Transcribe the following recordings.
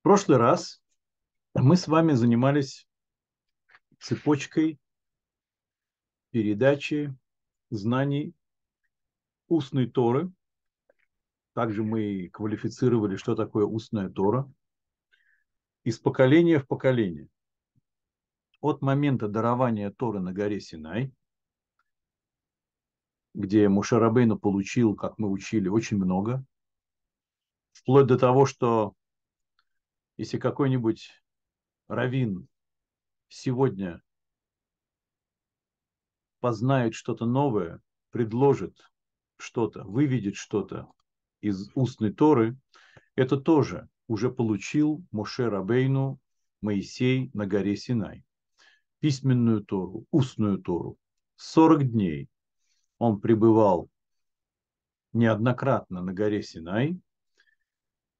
В прошлый раз мы с вами занимались цепочкой передачи знаний устной Торы. Также мы квалифицировали, что такое устная Тора. Из поколения в поколение. От момента дарования Торы на горе Синай, где Мушарабейну получил, как мы учили, очень много, вплоть до того, что если какой-нибудь раввин сегодня познает что-то новое, предложит что-то, выведет что-то из устной Торы, это тоже уже получил Моше Рабейну Моисей на горе Синай. Письменную Тору, устную Тору. 40 дней он пребывал неоднократно на горе Синай,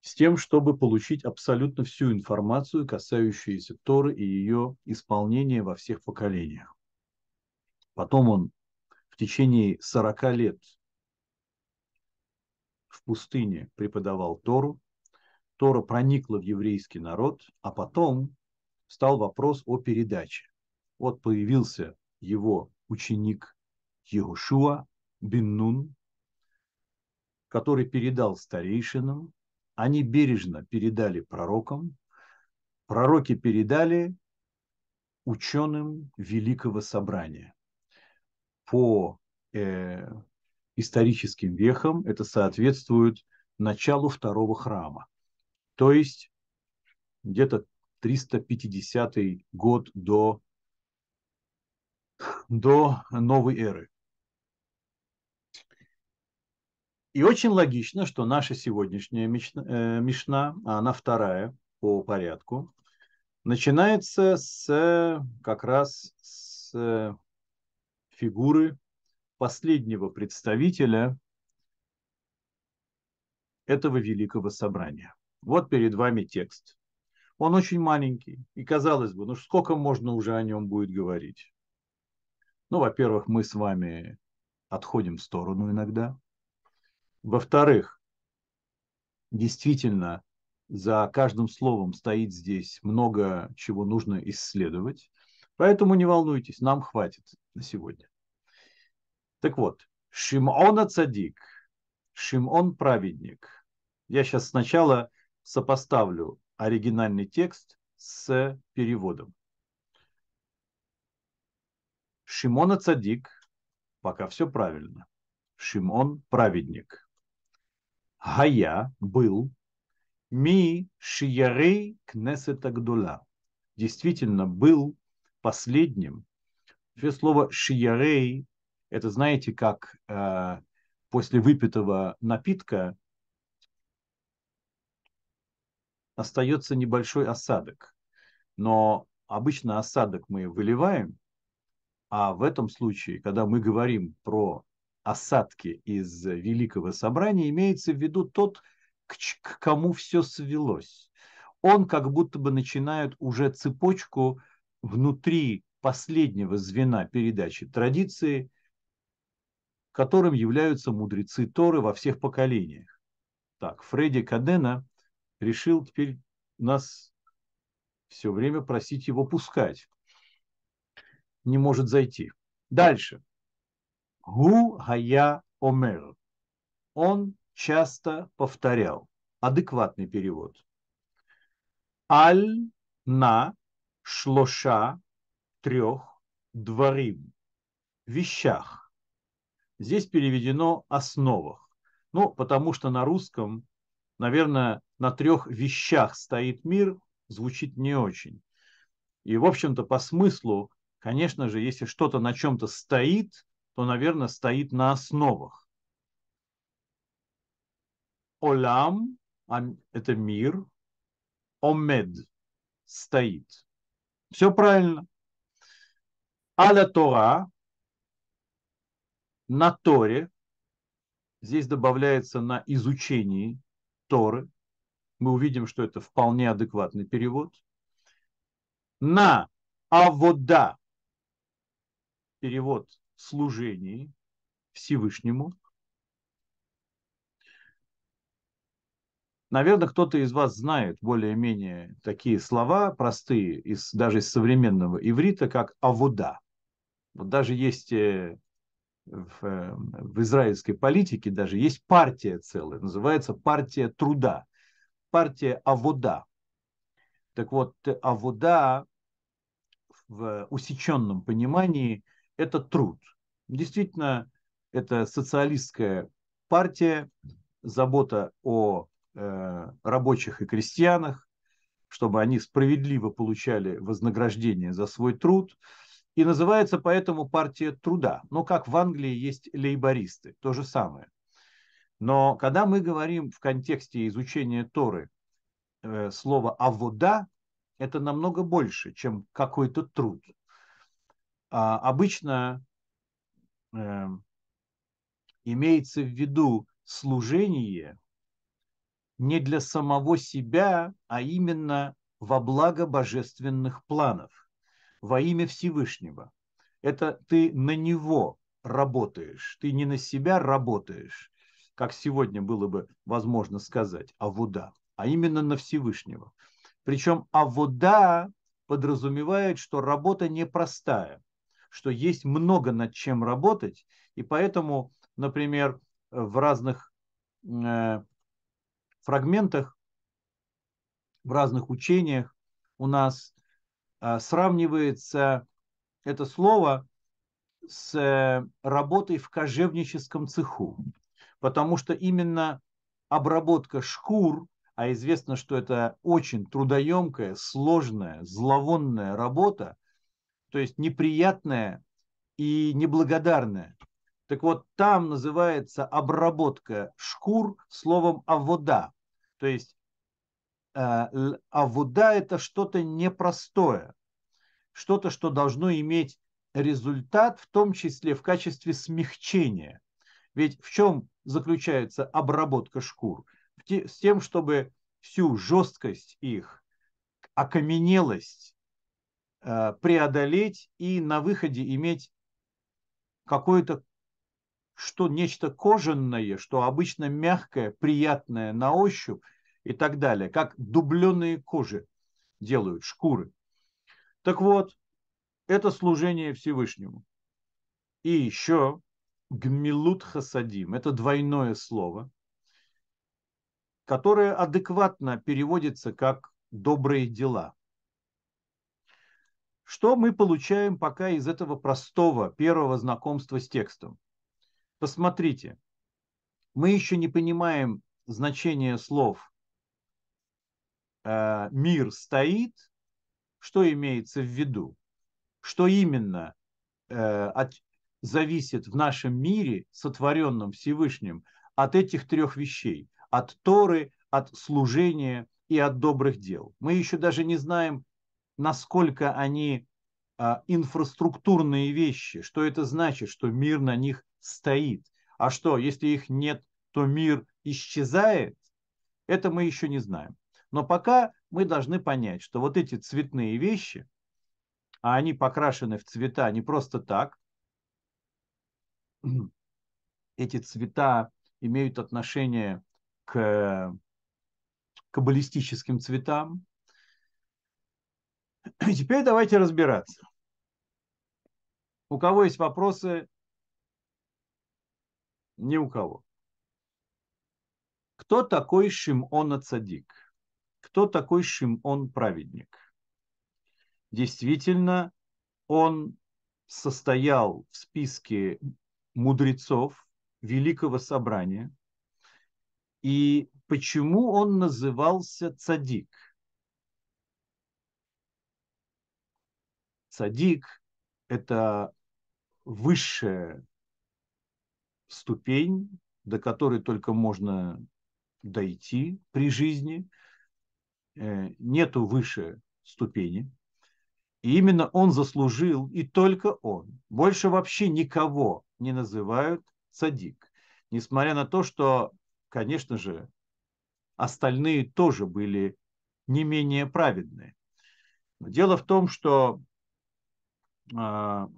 с тем, чтобы получить абсолютно всю информацию, касающуюся Торы и ее исполнения во всех поколениях. Потом он в течение 40 лет в пустыне преподавал Тору. Тора проникла в еврейский народ, а потом стал вопрос о передаче. Вот появился его ученик Егушуа бин Нун, который передал старейшинам они бережно передали пророкам, пророки передали ученым Великого Собрания. По э, историческим вехам это соответствует началу второго храма, то есть где-то 350 год до, до новой эры. И очень логично, что наша сегодняшняя мишна, э, а она вторая по порядку, начинается с как раз с фигуры последнего представителя этого великого собрания. Вот перед вами текст. Он очень маленький, и казалось бы, ну сколько можно уже о нем будет говорить? Ну, во-первых, мы с вами отходим в сторону иногда, во-вторых, действительно, за каждым словом стоит здесь много чего нужно исследовать. Поэтому не волнуйтесь, нам хватит на сегодня. Так вот, Шимона Цадик, Шимон праведник. Я сейчас сначала сопоставлю оригинальный текст с переводом. Шимона Цадик, пока все правильно. Шимон праведник. Гая был ми шиярей кнесета гдула. Действительно был последним. Вообще слово шиярей, это знаете, как э, после выпитого напитка остается небольшой осадок. Но обычно осадок мы выливаем, а в этом случае, когда мы говорим про осадки из Великого Собрания, имеется в виду тот, к, к кому все свелось. Он как будто бы начинает уже цепочку внутри последнего звена передачи традиции, которым являются мудрецы Торы во всех поколениях. Так, Фредди Кадена решил теперь нас все время просить его пускать. Не может зайти. Дальше. Гу гая омер. Он часто повторял. Адекватный перевод. Аль на шлоша трех дворим. Вещах. Здесь переведено основах. Ну, потому что на русском, наверное, на трех вещах стоит мир, звучит не очень. И, в общем-то, по смыслу, конечно же, если что-то на чем-то стоит, то, наверное, стоит на основах. Олам – это мир, омед – стоит. Все правильно. Аля Тора – на Торе. Здесь добавляется на изучении Торы. Мы увидим, что это вполне адекватный перевод. На авода – перевод служении Всевышнему. Наверное, кто-то из вас знает более-менее такие слова простые, из, даже из современного иврита, как авода. Вот даже есть э, в, э, в израильской политике, даже есть партия целая, называется партия труда, партия авода. Так вот, авода в усеченном понимании – это труд. Действительно, это социалистская партия, забота о Э, рабочих и крестьянах, чтобы они справедливо получали вознаграждение за свой труд. И называется поэтому партия труда. Но как в Англии есть лейбористы, то же самое. Но когда мы говорим в контексте изучения Торы э, слово «авода», это намного больше, чем какой-то труд. А обычно э, имеется в виду служение не для самого себя, а именно во благо божественных планов, во имя Всевышнего. Это ты на него работаешь, ты не на себя работаешь, как сегодня было бы возможно сказать, а вода, а именно на Всевышнего. Причем а вода подразумевает, что работа непростая, что есть много над чем работать, и поэтому, например, в разных э, фрагментах, в разных учениях у нас а, сравнивается это слово с э, работой в кожевническом цеху, потому что именно обработка шкур, а известно, что это очень трудоемкая, сложная, зловонная работа, то есть неприятная и неблагодарная. Так вот, там называется обработка шкур словом авода. То есть э, авуда это что-то непростое, что-то, что должно иметь результат, в том числе в качестве смягчения. Ведь в чем заключается обработка шкур? С тем, чтобы всю жесткость их, окаменелость преодолеть и на выходе иметь какое-то что нечто кожаное, что обычно мягкое, приятное на ощупь и так далее, как дубленые кожи делают, шкуры. Так вот, это служение Всевышнему. И еще гмилут хасадим, это двойное слово, которое адекватно переводится как добрые дела. Что мы получаем пока из этого простого первого знакомства с текстом? Посмотрите, мы еще не понимаем значение слов э, «мир стоит», что имеется в виду, что именно э, от, зависит в нашем мире, сотворенном Всевышним, от этих трех вещей, от Торы, от служения и от добрых дел. Мы еще даже не знаем, насколько они а, инфраструктурные вещи, что это значит, что мир на них стоит. А что, если их нет, то мир исчезает? Это мы еще не знаем. Но пока мы должны понять, что вот эти цветные вещи, а они покрашены в цвета не просто так, эти цвета имеют отношение к каббалистическим цветам. Теперь давайте разбираться. У кого есть вопросы, ни у кого. Кто такой Шимон Цадик? Кто такой Шимон праведник? Действительно, он состоял в списке мудрецов Великого Собрания. И почему он назывался цадик? Цадик – это высшее ступень, до которой только можно дойти при жизни. Э, нету выше ступени. И именно он заслужил, и только он. Больше вообще никого не называют садик. Несмотря на то, что, конечно же, остальные тоже были не менее праведные. Дело в том, что он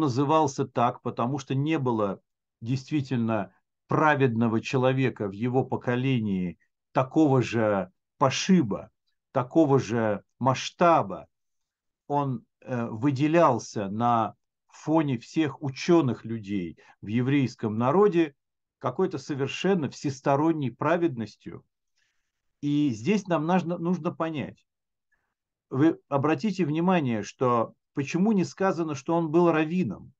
назывался так, потому что не было действительно праведного человека в его поколении такого же пошиба, такого же масштаба, он э, выделялся на фоне всех ученых людей в еврейском народе какой-то совершенно всесторонней праведностью. И здесь нам нужно понять. Вы обратите внимание, что почему не сказано, что он был раввином.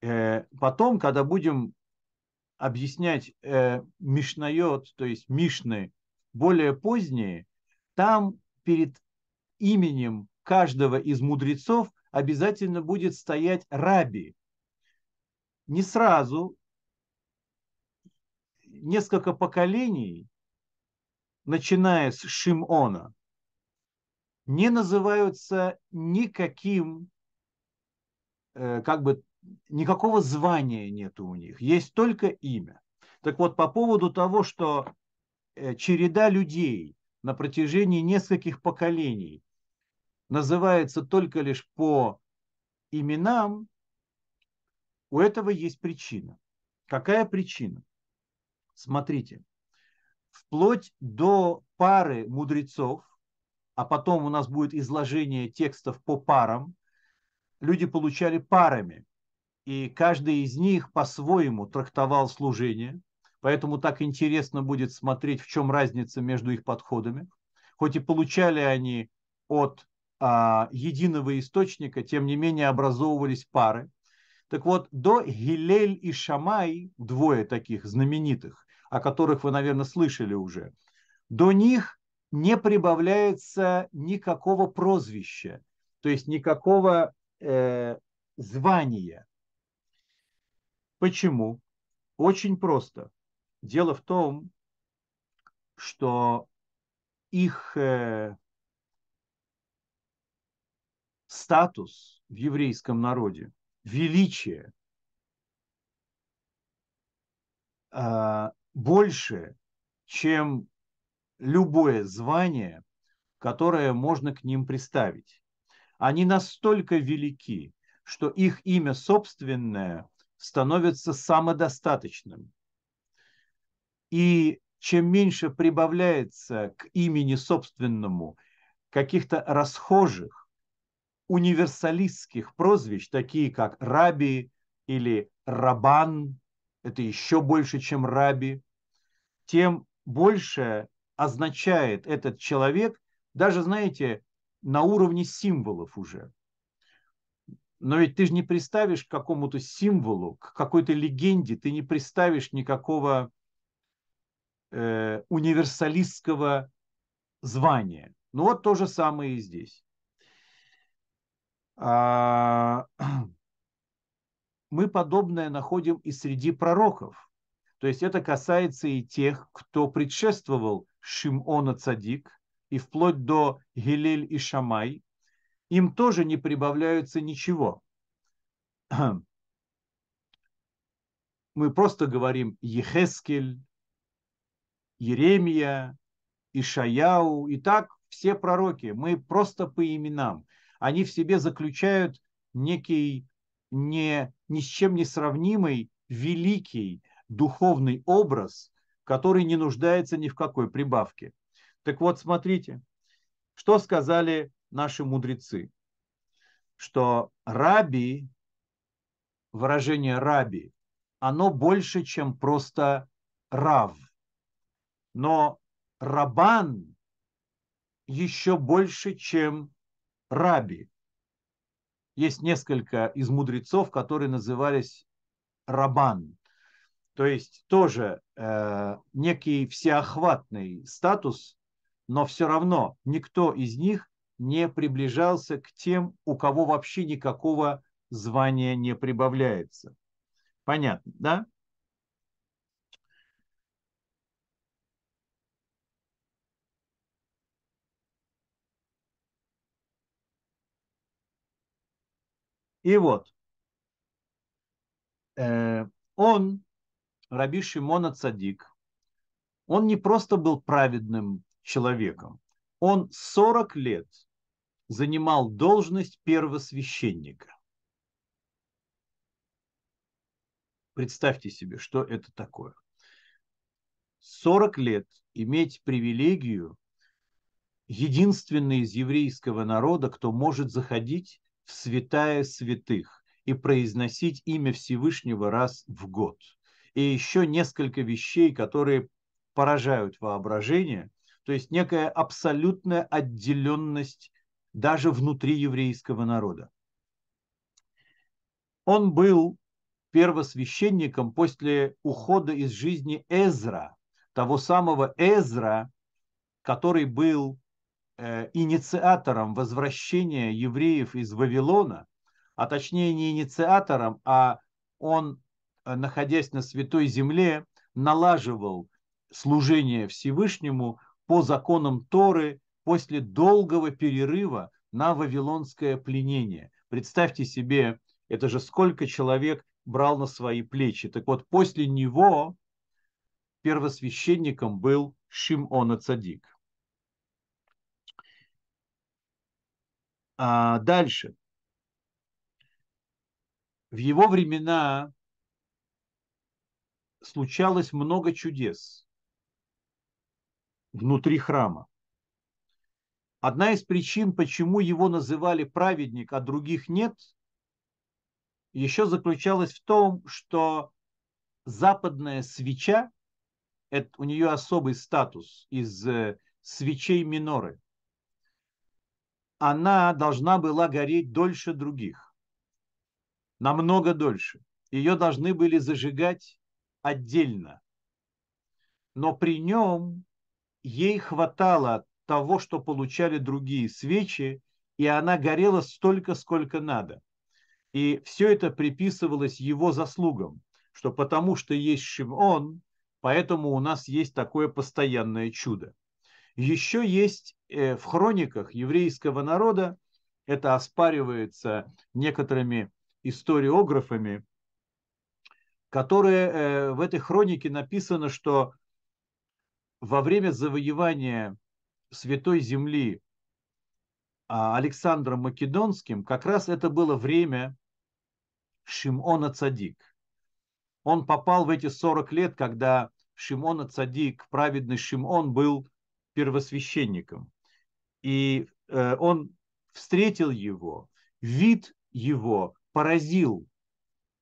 Э, потом, когда будем объяснять э, Мишнайот, то есть Мишны, более поздние, там перед именем каждого из мудрецов обязательно будет стоять раби. Не сразу, несколько поколений, начиная с Шимона, не называются никаким, э, как бы, никакого звания нету у них, есть только имя. Так вот, по поводу того, что э, череда людей на протяжении нескольких поколений называется только лишь по именам, у этого есть причина. Какая причина? Смотрите, вплоть до пары мудрецов, а потом у нас будет изложение текстов по парам, люди получали парами, и каждый из них по-своему трактовал служение, поэтому так интересно будет смотреть, в чем разница между их подходами. Хоть и получали они от а, единого источника, тем не менее образовывались пары. Так вот, до Гилель и Шамай, двое таких знаменитых, о которых вы, наверное, слышали уже, до них не прибавляется никакого прозвища, то есть никакого э, звания. Почему? Очень просто. Дело в том, что их э, статус в еврейском народе, величие э, больше, чем любое звание, которое можно к ним представить. Они настолько велики, что их имя собственное становится самодостаточным. И чем меньше прибавляется к имени собственному каких-то расхожих, универсалистских прозвищ, такие как раби или рабан, это еще больше, чем раби, тем больше означает этот человек, даже, знаете, на уровне символов уже. Но ведь ты же не представишь к какому-то символу, к какой-то легенде, ты не представишь никакого э, универсалистского звания. Ну вот то же самое и здесь. А, мы подобное находим и среди пророков. То есть это касается и тех, кто предшествовал Шимона Цадик, и вплоть до Гилель и Шамай, им тоже не прибавляются ничего. Мы просто говорим Ехескель, Еремия, Ишаяу, и так все пророки, мы просто по именам. Они в себе заключают некий не, ни с чем не сравнимый, великий, духовный образ, который не нуждается ни в какой прибавке. Так вот, смотрите, что сказали наши мудрецы, что раби, выражение раби, оно больше, чем просто рав. Но рабан еще больше, чем раби. Есть несколько из мудрецов, которые назывались рабан. То есть тоже э, некий всеохватный статус, но все равно никто из них не приближался к тем, у кого вообще никакого звания не прибавляется. Понятно, да? И вот, э, он Раби Шимона Цадик, он не просто был праведным человеком, он 40 лет занимал должность первосвященника. Представьте себе, что это такое. 40 лет иметь привилегию единственный из еврейского народа, кто может заходить в святая святых и произносить имя Всевышнего раз в год. И еще несколько вещей, которые поражают воображение, то есть некая абсолютная отделенность даже внутри еврейского народа. Он был первосвященником после ухода из жизни Эзра, того самого Эзра, который был э, инициатором возвращения евреев из Вавилона, а точнее не инициатором, а он, находясь на Святой Земле, налаживал служение Всевышнему по законам Торы после долгого перерыва на вавилонское пленение. Представьте себе, это же сколько человек брал на свои плечи. Так вот, после него первосвященником был Шимона Цадик. А дальше. В его времена случалось много чудес внутри храма. Одна из причин, почему его называли праведник, а других нет, еще заключалась в том, что западная свеча, это, у нее особый статус из э, свечей миноры, она должна была гореть дольше других, намного дольше. Ее должны были зажигать отдельно. Но при нем ей хватало того, что получали другие свечи, и она горела столько, сколько надо. И все это приписывалось его заслугам, что потому что есть Шимон, поэтому у нас есть такое постоянное чудо. Еще есть э, в хрониках еврейского народа, это оспаривается некоторыми историографами, которые э, в этой хронике написано, что во время завоевания Святой Земли а, Александром Македонским, как раз это было время Шимона Цадик. Он попал в эти 40 лет, когда Шимона Цадик, праведный Шимон, был первосвященником. И э, он встретил его, вид его поразил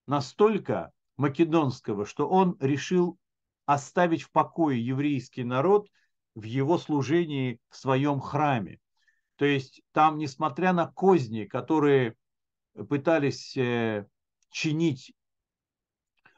настолько македонского, что он решил оставить в покое еврейский народ в его служении в своем храме. То есть там, несмотря на козни, которые пытались э, чинить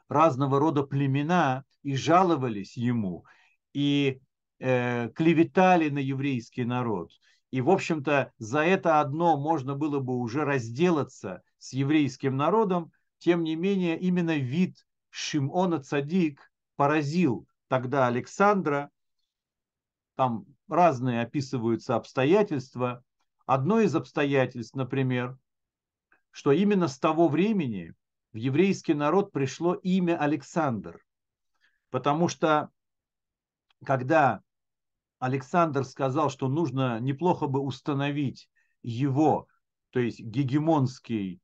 разного рода племена и жаловались ему, и э, клеветали на еврейский народ. И, в общем-то, за это одно можно было бы уже разделаться с еврейским народом. Тем не менее, именно вид Шимона Цадик поразил тогда Александра. Там разные описываются обстоятельства. Одно из обстоятельств, например, что именно с того времени в еврейский народ пришло имя Александр. Потому что когда Александр сказал, что нужно неплохо бы установить его, то есть гегемонский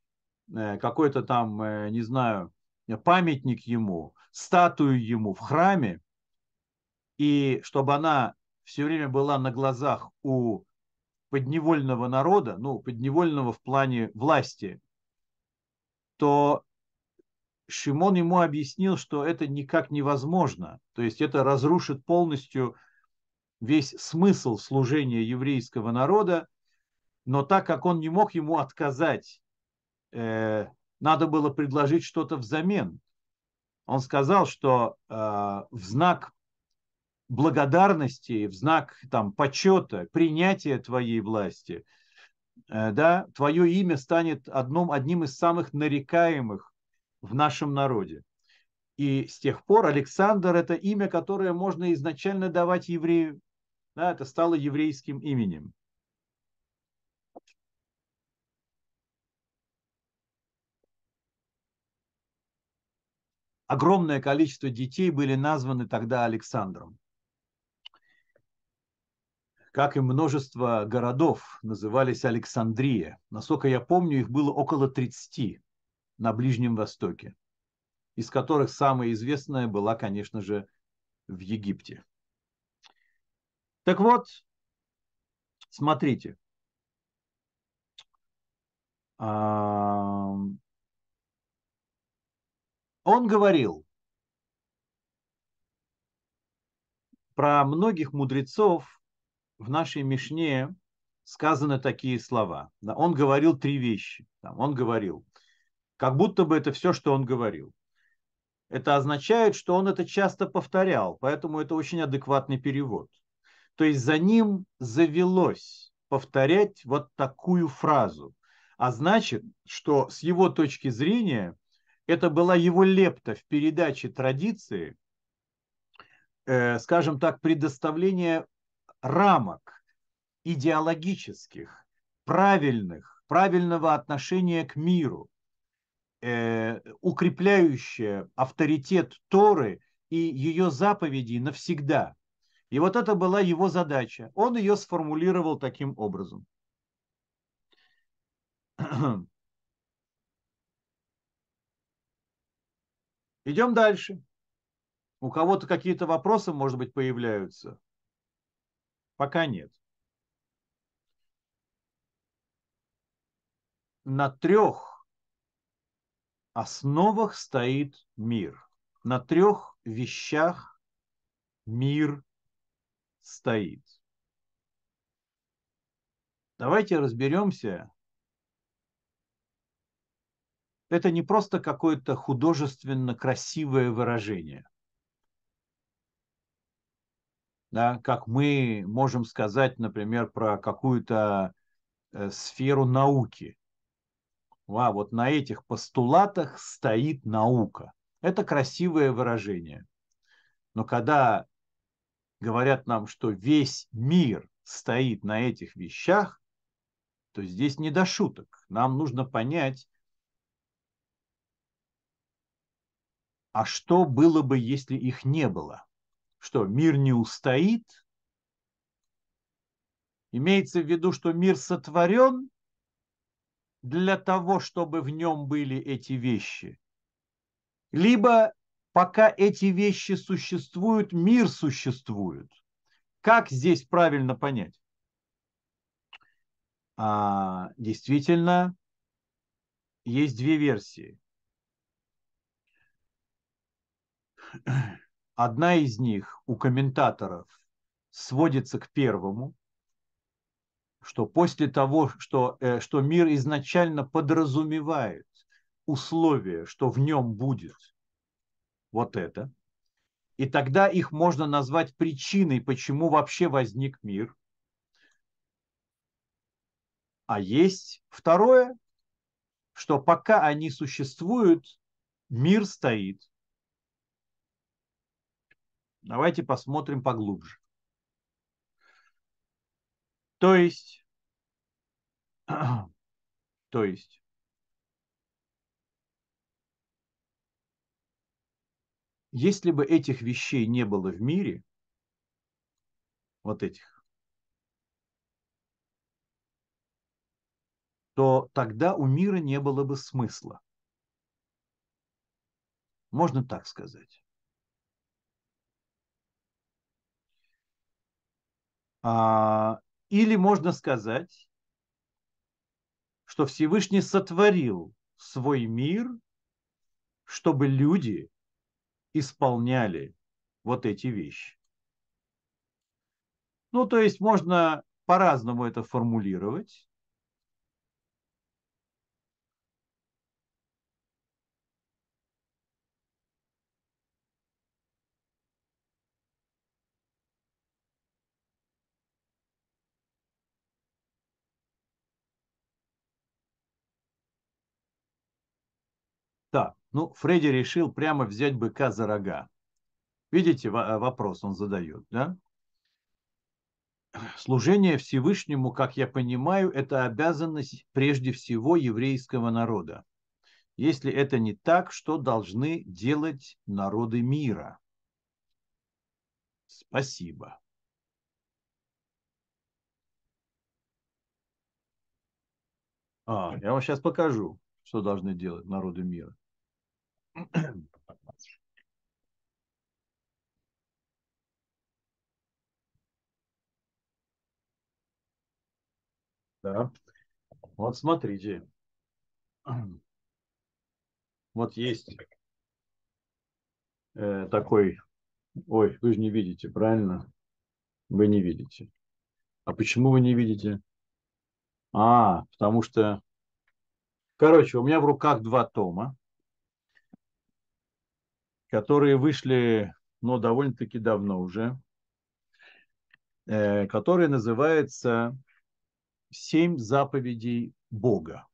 какой-то там, э, не знаю, памятник ему, статую ему в храме, и чтобы она все время была на глазах у подневольного народа, ну, подневольного в плане власти, то Шимон ему объяснил, что это никак невозможно. То есть это разрушит полностью весь смысл служения еврейского народа. Но так как он не мог ему отказать, э, надо было предложить что-то взамен. Он сказал, что э, в знак благодарности, в знак там, почета, принятия твоей власти, э, да, твое имя станет одном, одним из самых нарекаемых в нашем народе. И с тех пор Александр – это имя, которое можно изначально давать еврею. Да, это стало еврейским именем. Огромное количество детей были названы тогда Александром. Как и множество городов назывались Александрия. Насколько я помню, их было около 30 на Ближнем Востоке. из которых самая известная была, конечно же, в Египте. Так вот, смотрите. Он говорил про многих мудрецов в нашей Мишне сказаны такие слова. Он говорил три вещи. Он говорил, как будто бы это все, что он говорил. Это означает, что он это часто повторял, поэтому это очень адекватный перевод. То есть за ним завелось повторять вот такую фразу. А значит, что с его точки зрения это была его лепта в передаче традиции, э, скажем так, предоставление рамок идеологических, правильных, правильного отношения к миру, э, укрепляющее авторитет Торы и ее заповедей навсегда. И вот это была его задача. Он ее сформулировал таким образом. Идем дальше. У кого-то какие-то вопросы, может быть, появляются? Пока нет. На трех основах стоит мир. На трех вещах мир стоит. Давайте разберемся. Это не просто какое-то художественно красивое выражение. Да, как мы можем сказать, например, про какую-то э, сферу науки. А вот на этих постулатах стоит наука. Это красивое выражение. Но когда говорят нам, что весь мир стоит на этих вещах, то здесь не до шуток. Нам нужно понять, а что было бы, если их не было? Что, мир не устоит? Имеется в виду, что мир сотворен для того, чтобы в нем были эти вещи. Либо пока эти вещи существуют, мир существует. Как здесь правильно понять? А, действительно, есть две версии. Одна из них у комментаторов сводится к первому, что после того, что, э, что мир изначально подразумевает условие, что в нем будет вот это, и тогда их можно назвать причиной, почему вообще возник мир. А есть второе, что пока они существуют, мир стоит. Давайте посмотрим поглубже. То есть, то есть, если бы этих вещей не было в мире, вот этих, то тогда у мира не было бы смысла. Можно так сказать. Или можно сказать, что Всевышний сотворил свой мир, чтобы люди исполняли вот эти вещи. Ну, то есть можно по-разному это формулировать. Так, ну, Фредди решил прямо взять быка за рога. Видите, э, вопрос он задает, да? Служение Всевышнему, как я понимаю, это обязанность прежде всего еврейского народа. Если это не так, что должны делать народы мира? Спасибо. А, я вам сейчас покажу что должны делать народы мира. Да. Вот смотрите. Вот есть э, такой... Ой, вы же не видите, правильно? Вы не видите. А почему вы не видите? А, потому что... Короче, у меня в руках два тома которые вышли, ну, довольно-таки давно уже, э, которые называются «Семь заповедей Бога».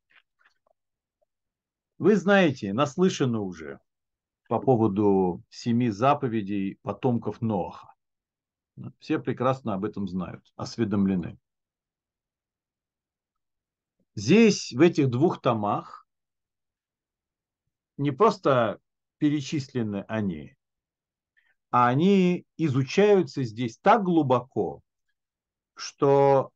Вы знаете, наслышаны уже по поводу семи заповедей потомков Ноаха. Все прекрасно об этом знают, осведомлены. Здесь, в этих двух томах, не просто перечислены они, а они изучаются здесь так глубоко, что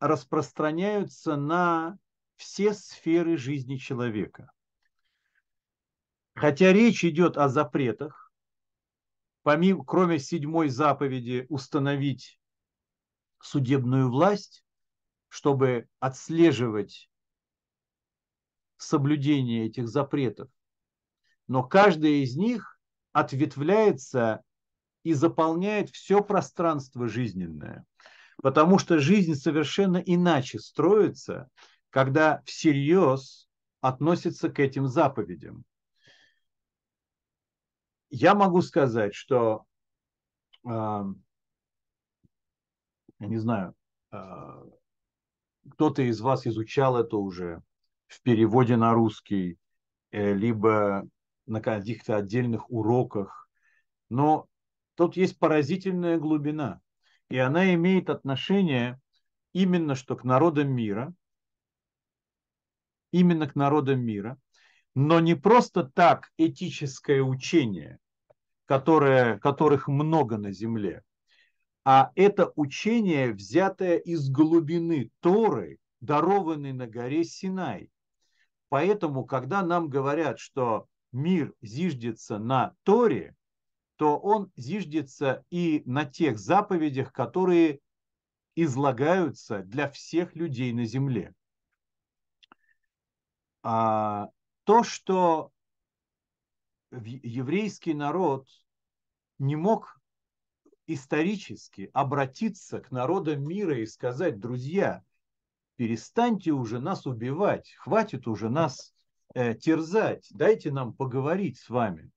распространяются на все сферы жизни человека. Хотя речь идет о запретах, помимо, кроме седьмой заповеди установить судебную власть, чтобы отслеживать соблюдение этих запретов. Но каждая из них ответвляется и заполняет все пространство жизненное. Потому что жизнь совершенно иначе строится, когда всерьез относится к этим заповедям. Я могу сказать, что, э, я не знаю, э, кто-то из вас изучал это уже в переводе на русский, э, либо на каких-то отдельных уроках. Но тут есть поразительная глубина, и она имеет отношение именно что к народам мира, именно к народам мира, но не просто так этическое учение, которое, которых много на земле, а это учение, взятое из глубины Торы, дарованной на горе Синай. Поэтому, когда нам говорят, что мир зиждется на Торе, то он зиждется и на тех заповедях, которые излагаются для всех людей на земле. А то, что еврейский народ не мог исторически обратиться к народам мира и сказать, друзья, перестаньте уже нас убивать, хватит уже нас терзать, дайте нам поговорить с вами,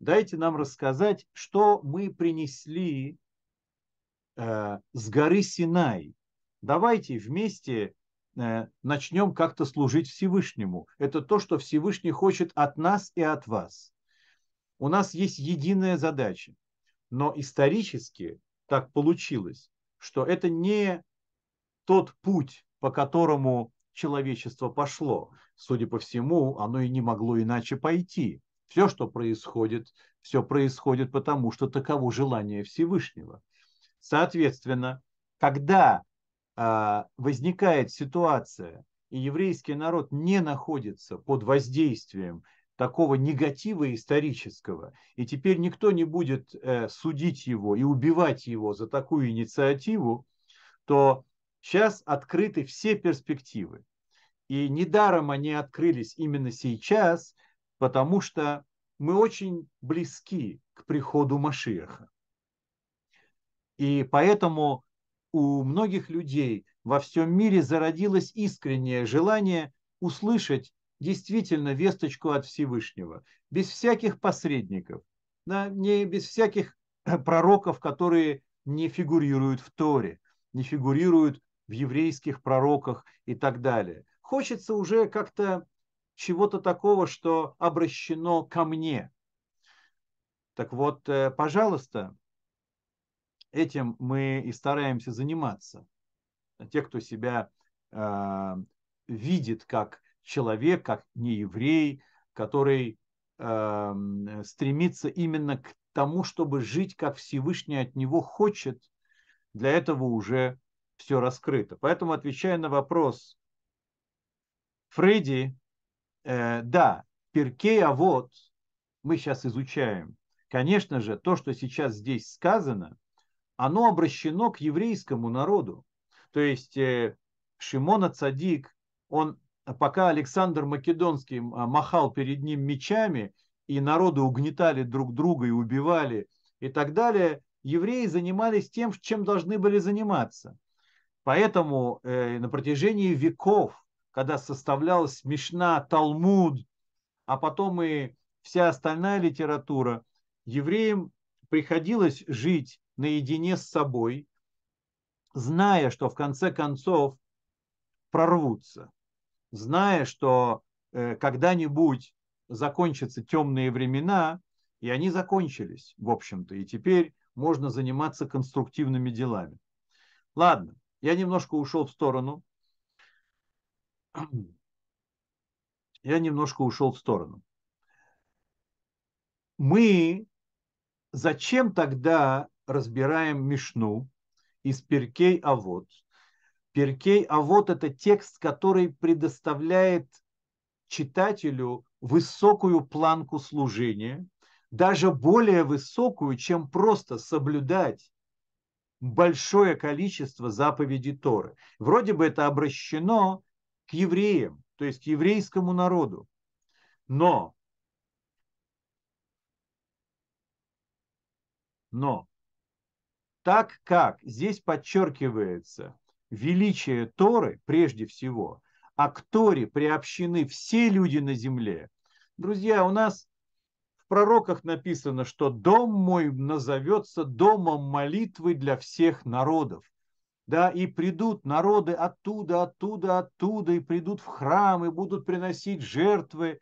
дайте нам рассказать, что мы принесли э, с горы Синай. Давайте вместе э, начнем как-то служить Всевышнему. Это то, что Всевышний хочет от нас и от вас. У нас есть единая задача но исторически так получилось, что это не тот путь, по которому человечество пошло. Судя по всему, оно и не могло иначе пойти. Все, что происходит, все происходит потому, что таково желание Всевышнего. Соответственно, когда э, возникает ситуация, и еврейский народ не находится под воздействием такого негатива исторического, и теперь никто не будет э, судить его и убивать его за такую инициативу, то сейчас открыты все перспективы. И недаром они открылись именно сейчас, потому что мы очень близки к приходу Машиаха. И поэтому у многих людей во всем мире зародилось искреннее желание услышать действительно весточку от Всевышнего, без всяких посредников, да, не без всяких пророков, которые не фигурируют в Торе, не фигурируют в еврейских пророках и так далее. Хочется уже как-то чего-то такого, что обращено ко мне. Так вот, э, пожалуйста, этим мы и стараемся заниматься. Те, кто себя э, видит как человек, как не еврей, который э, стремится именно к тому, чтобы жить, как Всевышний от него хочет, для этого уже все раскрыто. Поэтому, отвечая на вопрос Фредди, э, да, Перкей, а вот мы сейчас изучаем. Конечно же, то, что сейчас здесь сказано, оно обращено к еврейскому народу. То есть э, Шимона Цадик, он, пока Александр Македонский а, махал перед ним мечами, и народы угнетали друг друга и убивали и так далее, евреи занимались тем, чем должны были заниматься. Поэтому э, на протяжении веков, когда составлялась Мишна, Талмуд, а потом и вся остальная литература, евреям приходилось жить наедине с собой, зная, что в конце концов прорвутся, зная, что э, когда-нибудь закончатся темные времена, и они закончились, в общем-то, и теперь можно заниматься конструктивными делами. Ладно, я немножко ушел в сторону. Я немножко ушел в сторону. Мы зачем тогда разбираем Мишну из Перкей Авод? Перкей Авод – это текст, который предоставляет читателю высокую планку служения, даже более высокую, чем просто соблюдать большое количество заповедей Торы. Вроде бы это обращено к евреям, то есть к еврейскому народу. Но, но, так как здесь подчеркивается величие Торы прежде всего, а к Торе приобщены все люди на земле, друзья, у нас пророках написано, что дом мой назовется домом молитвы для всех народов. Да, и придут народы оттуда, оттуда, оттуда, и придут в храм, и будут приносить жертвы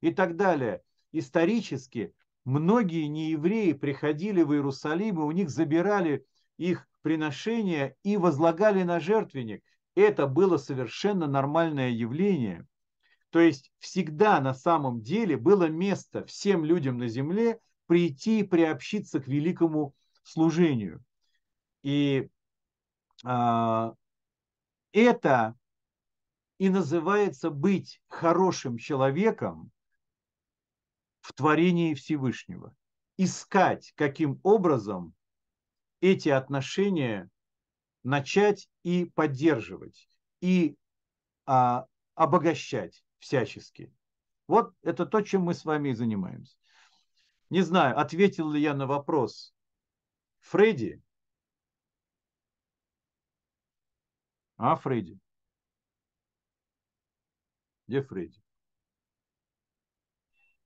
и так далее. Исторически многие неевреи приходили в Иерусалим, и у них забирали их приношения и возлагали на жертвенник. Это было совершенно нормальное явление – то есть всегда на самом деле было место всем людям на земле прийти и приобщиться к великому служению. И а, это и называется быть хорошим человеком в творении Всевышнего. Искать, каким образом эти отношения начать и поддерживать, и а, обогащать всячески. Вот это то, чем мы с вами и занимаемся. Не знаю, ответил ли я на вопрос Фредди. А, Фредди? Где Фредди?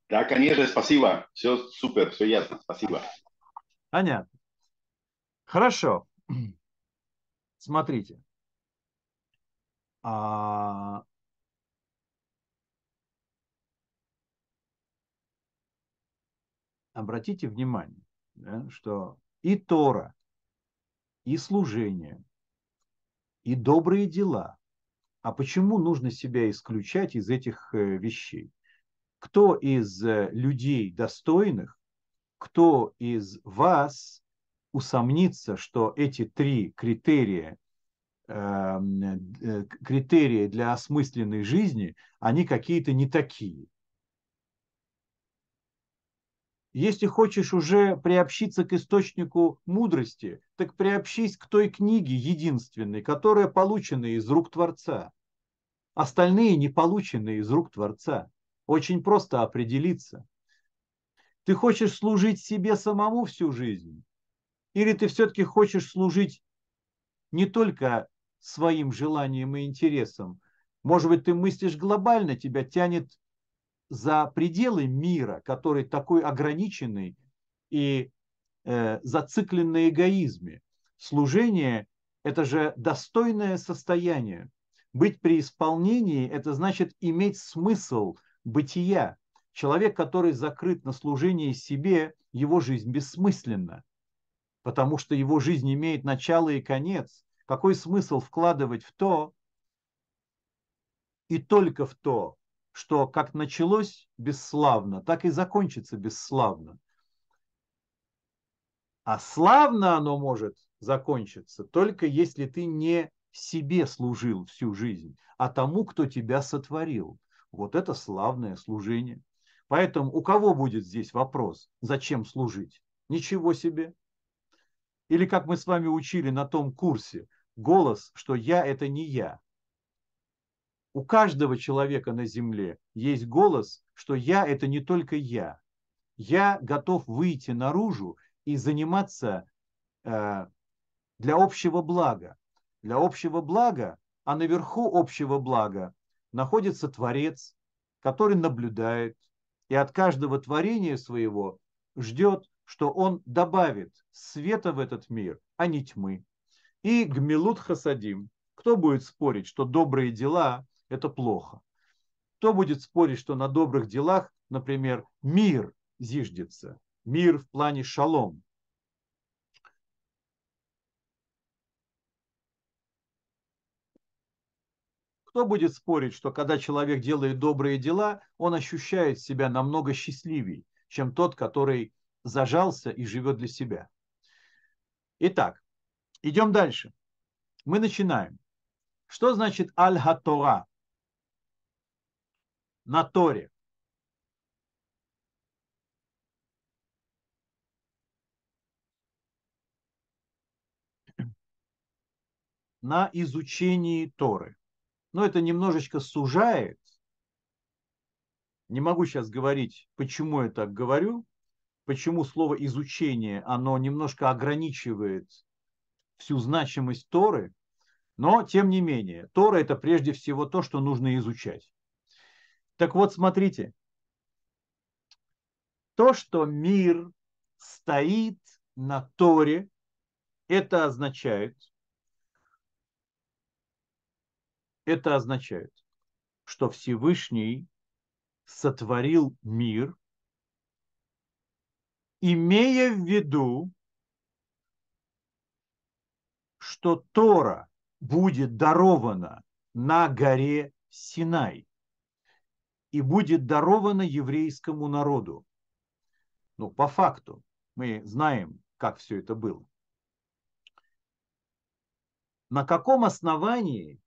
Да, конечно, спасибо. Все супер, все ясно, спасибо. Понятно. Хорошо. Смотрите. А, обратите внимание, да, что и Тора, и служение, и добрые дела. А почему нужно себя исключать из этих э, вещей? Кто из э, людей достойных, кто из вас усомнится, что эти три критерия, эм, э, критерии для осмысленной жизни, они какие-то не такие? Если хочешь уже приобщиться к источнику мудрости, так приобщись к той книге единственной, которая получена из рук Творца. Остальные не получены из рук Творца. Очень просто определиться. Ты хочешь служить себе самому всю жизнь? Или ты все-таки хочешь служить не только своим желаниям и интересам? Может быть, ты мыслишь глобально, тебя тянет за пределы мира, который такой ограниченный и э, зациклен на эгоизме. Служение – это же достойное состояние. Быть при исполнении – это значит иметь смысл бытия. Человек, который закрыт на служении себе, его жизнь бессмысленна, потому что его жизнь имеет начало и конец. Какой смысл вкладывать в то и только в то, что как началось бесславно, так и закончится бесславно. А славно оно может закончиться только если ты не себе служил всю жизнь, а тому, кто тебя сотворил. Вот это славное служение. Поэтому у кого будет здесь вопрос, зачем служить? Ничего себе. Или как мы с вами учили на том курсе, голос, что я это не я. У каждого человека на земле есть голос, что я – это не только я. Я готов выйти наружу и заниматься э, для общего блага. Для общего блага, а наверху общего блага находится Творец, который наблюдает и от каждого творения своего ждет, что он добавит света в этот мир, а не тьмы. И гмилут хасадим. Кто будет спорить, что добрые дела – это плохо? Кто будет спорить, что на добрых делах, например, мир зиждется? Мир в плане шалом. Кто будет спорить, что когда человек делает добрые дела, он ощущает себя намного счастливее, чем тот, который зажался и живет для себя? Итак, идем дальше. Мы начинаем. Что значит аль-хатора? На Торе. На изучении Торы но это немножечко сужает. Не могу сейчас говорить, почему я так говорю, почему слово изучение, оно немножко ограничивает всю значимость Торы, но тем не менее, Тора это прежде всего то, что нужно изучать. Так вот, смотрите, то, что мир стоит на Торе, это означает, Это означает, что Всевышний сотворил мир, имея в виду, что Тора будет дарована на горе Синай и будет дарована еврейскому народу. Ну, по факту, мы знаем, как все это было. На каком основании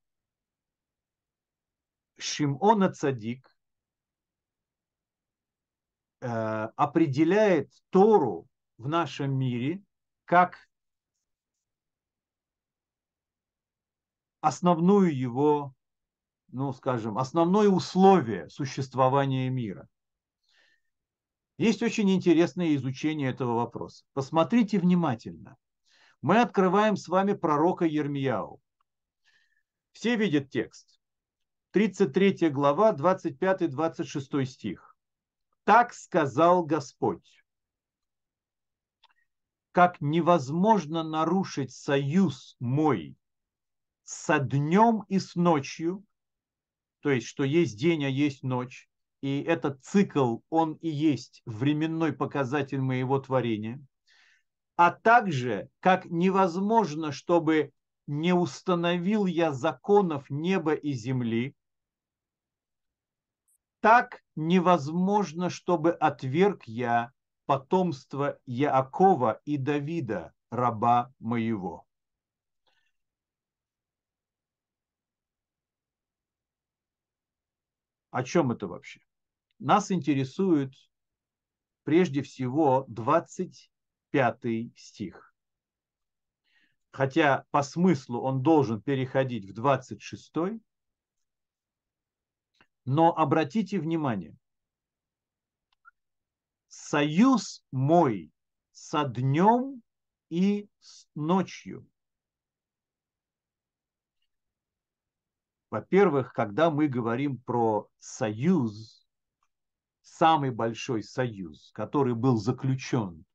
Шимона Цадик э, определяет Тору в нашем мире как основную его, ну, скажем, основное условие существования мира. Есть очень интересное изучение этого вопроса. Посмотрите внимательно. Мы открываем с вами пророка Ермияу. Все видят текст. 33 глава, 25-26 стих. Так сказал Господь. Как невозможно нарушить союз мой со днем и с ночью, то есть, что есть день, а есть ночь, и этот цикл, он и есть временной показатель моего творения, а также, как невозможно, чтобы не установил я законов неба и земли, так невозможно, чтобы отверг я потомство Яакова и Давида, раба моего. О чем это вообще? Нас интересует прежде всего 25 стих. Хотя по смыслу он должен переходить в 26, но обратите внимание, союз мой со днем и с ночью. Во-первых, когда мы говорим про союз, самый большой союз, который был заключен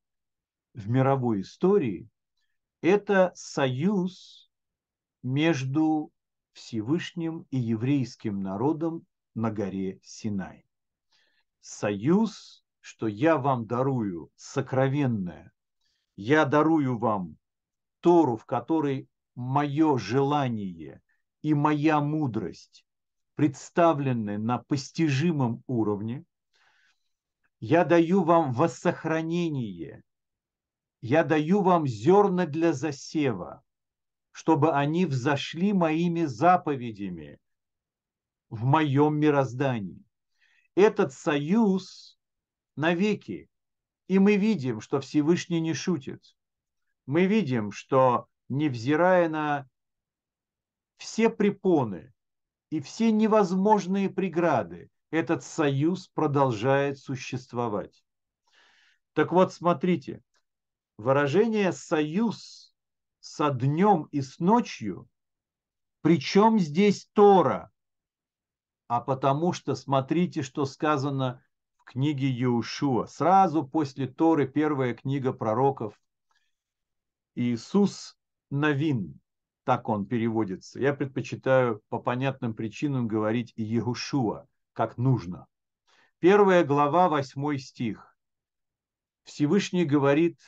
в мировой истории, это союз между Всевышним и еврейским народом на горе Синай. Союз, что я вам дарую сокровенное, я дарую вам Тору, в которой мое желание и моя мудрость представлены на постижимом уровне. Я даю вам воссохранение, я даю вам зерна для засева, чтобы они взошли моими заповедями – в моем мироздании. Этот союз навеки. И мы видим, что Всевышний не шутит. Мы видим, что невзирая на все препоны, и все невозможные преграды, этот союз продолжает существовать. Так вот, смотрите, выражение «союз» со днем и с ночью, причем здесь Тора, а потому что смотрите, что сказано в книге Иешуа. Сразу после Торы первая книга пророков. Иисус Навин, так он переводится. Я предпочитаю по понятным причинам говорить Иешуа, как нужно. Первая глава, восьмой стих. Всевышний говорит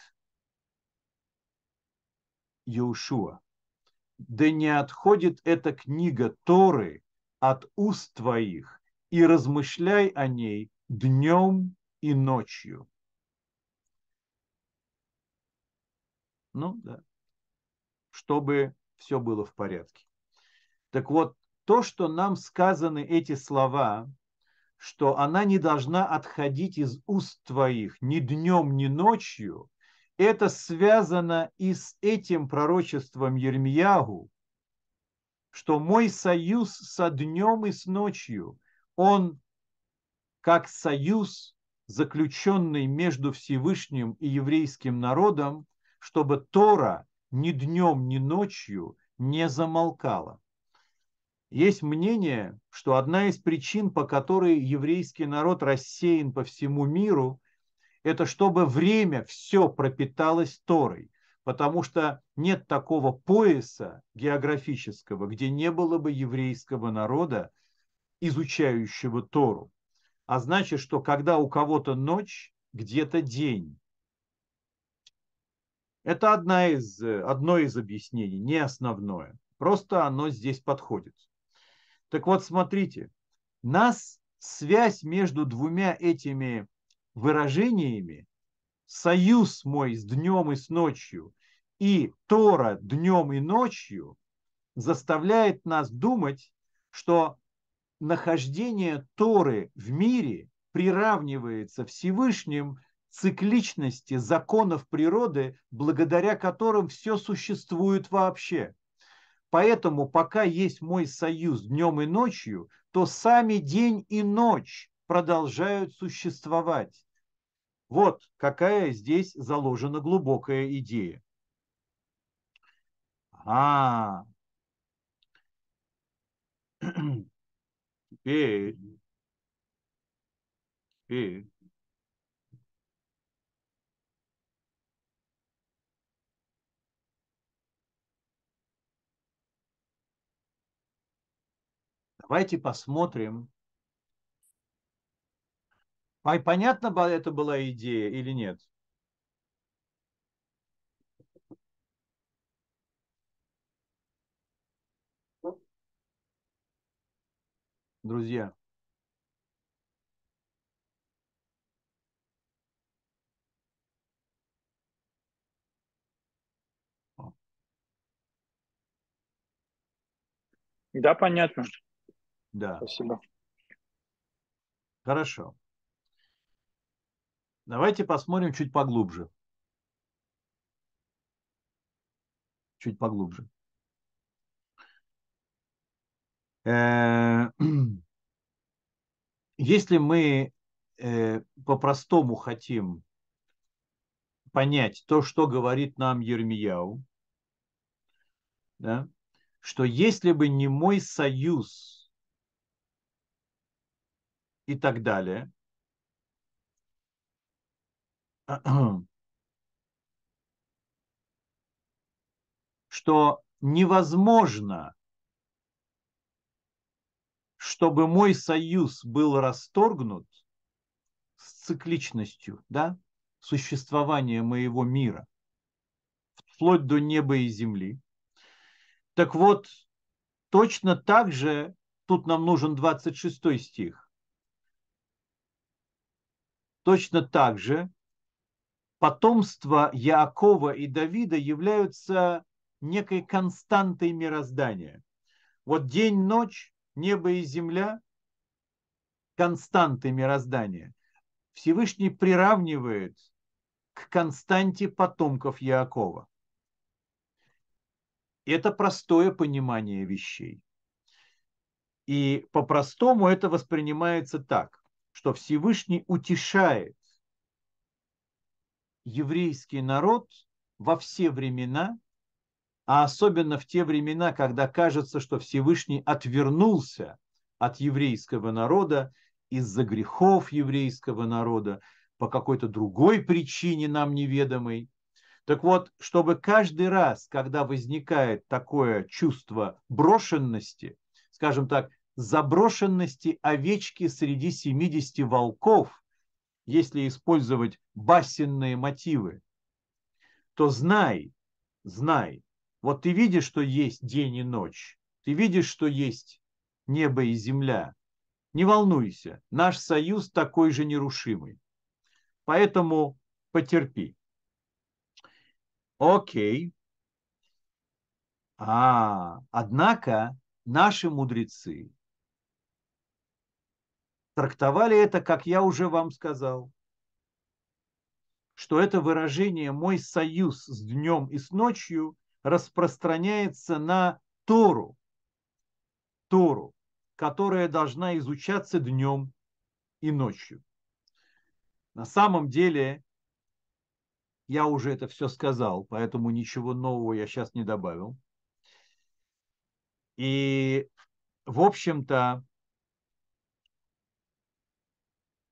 Иешуа, да не отходит эта книга Торы от уст твоих, и размышляй о ней днем и ночью. Ну, да. Чтобы все было в порядке. Так вот, то, что нам сказаны эти слова, что она не должна отходить из уст твоих ни днем, ни ночью, это связано и с этим пророчеством Ермиягу, что мой союз со днем и с ночью, он как союз, заключенный между Всевышним и еврейским народом, чтобы Тора ни днем, ни ночью не замолкала. Есть мнение, что одна из причин, по которой еврейский народ рассеян по всему миру, это чтобы время все пропиталось Торой потому что нет такого пояса географического, где не было бы еврейского народа, изучающего Тору. А значит, что когда у кого-то ночь, где-то день. Это одна из, одно из объяснений, не основное. Просто оно здесь подходит. Так вот, смотрите, нас связь между двумя этими выражениями союз мой с днем и с ночью и Тора днем и ночью заставляет нас думать, что нахождение Торы в мире приравнивается Всевышним цикличности законов природы, благодаря которым все существует вообще. Поэтому пока есть мой союз днем и ночью, то сами день и ночь продолжают существовать. Вот какая здесь заложена глубокая идея. А, теперь, теперь Давайте посмотрим, а понятно это была идея или нет? Друзья. Да, понятно. Да. Спасибо. Хорошо. Давайте посмотрим чуть поглубже. Чуть поглубже. Э, если мы э, по-простому хотим понять то, что говорит нам Ермияу, да, что если бы не мой союз и так далее, что невозможно, чтобы мой союз был расторгнут с цикличностью, да, существования моего мира, вплоть до неба и земли. Так вот, точно так же, тут нам нужен 26 стих, точно так же потомство Яакова и Давида являются некой константой мироздания. Вот день-ночь, небо и земля – константы мироздания. Всевышний приравнивает к константе потомков Яакова. Это простое понимание вещей. И по-простому это воспринимается так, что Всевышний утешает еврейский народ во все времена, а особенно в те времена, когда кажется, что Всевышний отвернулся от еврейского народа из-за грехов еврейского народа, по какой-то другой причине нам неведомой. Так вот, чтобы каждый раз, когда возникает такое чувство брошенности, скажем так, заброшенности овечки среди 70 волков, если использовать басенные мотивы, то знай, знай, вот ты видишь, что есть день и ночь, ты видишь, что есть небо и земля. Не волнуйся, наш союз такой же нерушимый. Поэтому потерпи. Окей. А, однако наши мудрецы трактовали это, как я уже вам сказал, что это выражение «мой союз с днем и с ночью» распространяется на Тору, Тору, которая должна изучаться днем и ночью. На самом деле, я уже это все сказал, поэтому ничего нового я сейчас не добавил. И, в общем-то,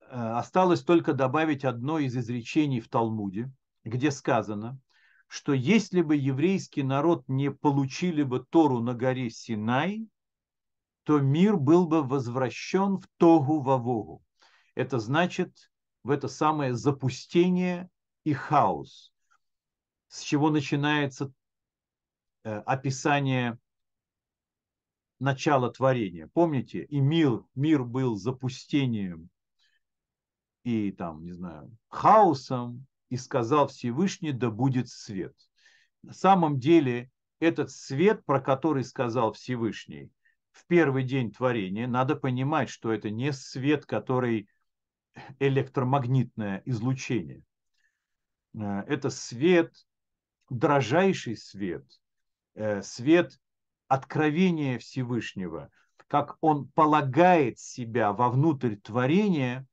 э, осталось только добавить одно из изречений в Талмуде, где сказано, что если бы еврейский народ не получили бы Тору на горе Синай, то мир был бы возвращен в Тогу Вавогу. Это значит в это самое запустение и хаос, с чего начинается э, описание начала творения. Помните, и мир, мир был запустением и там, не знаю, хаосом, и сказал Всевышний, да будет свет. На самом деле, этот свет, про который сказал Всевышний, в первый день творения, надо понимать, что это не свет, который электромагнитное излучение. Э, это свет, дрожайший свет, э, свет откровения Всевышнего, как он полагает себя вовнутрь творения,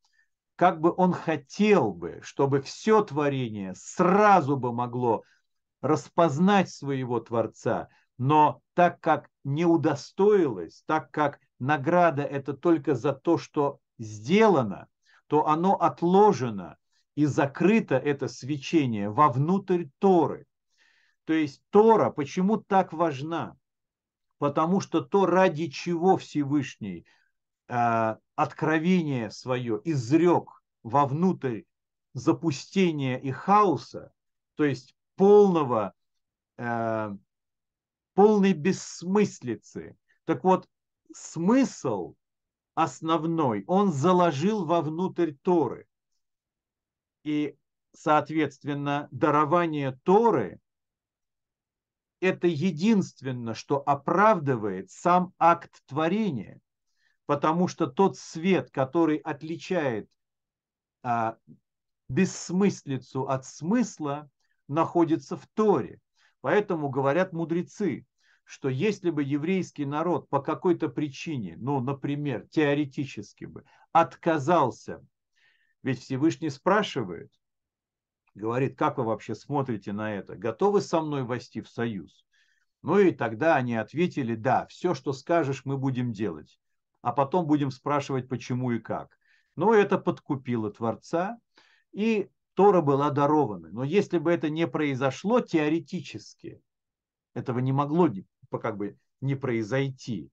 как бы он хотел бы, чтобы все творение сразу бы могло распознать своего Творца, но так как не удостоилось, так как награда это только за то, что сделано, то оно отложено и закрыто это свечение вовнутрь Торы. То есть Тора почему так важна? Потому что то, ради чего Всевышний откровение свое изрек вовнутрь запустения и хаоса, то есть полного э, полной бессмыслицы. Так вот, смысл основной он заложил вовнутрь Торы. И, соответственно, дарование Торы – это единственное, что оправдывает сам акт творения, потому что тот свет, который отличает а, бессмыслицу от смысла, находится в Торе. Поэтому говорят мудрецы, что если бы еврейский народ по какой-то причине, ну, например, теоретически бы, отказался, ведь Всевышний спрашивает, говорит, как вы вообще смотрите на это, готовы со мной войти в союз? Ну и тогда они ответили, да, все, что скажешь, мы будем делать. А потом будем спрашивать, почему и как. Но это подкупило Творца, и Тора была дарована. Но если бы это не произошло теоретически, этого не могло как бы не произойти.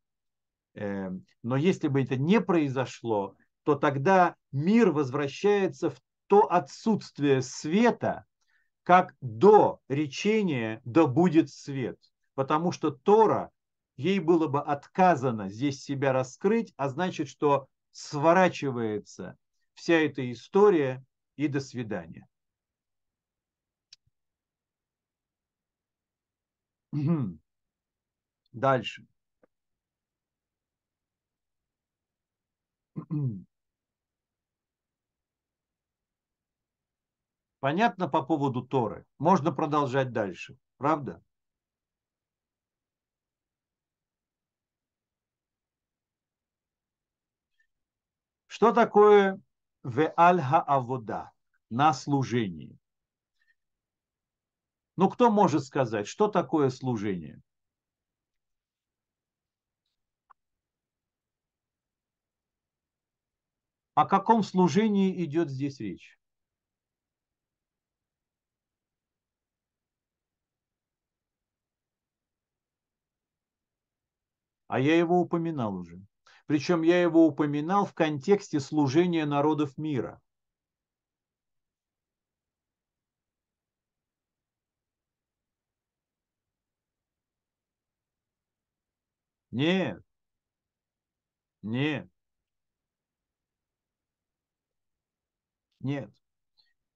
Эм, но если бы это не произошло, то тогда мир возвращается в то отсутствие света, как до речения «да будет свет». Потому что Тора, ей было бы отказано здесь себя раскрыть, а значит, что сворачивается вся эта история и до свидания. Дальше. Понятно по поводу Торы? Можно продолжать дальше, правда? Что такое веальха авода на служении? Ну, кто может сказать, что такое служение? О каком служении идет здесь речь? А я его упоминал уже. Причем я его упоминал в контексте служения народов мира. Нет. Нет. Нет.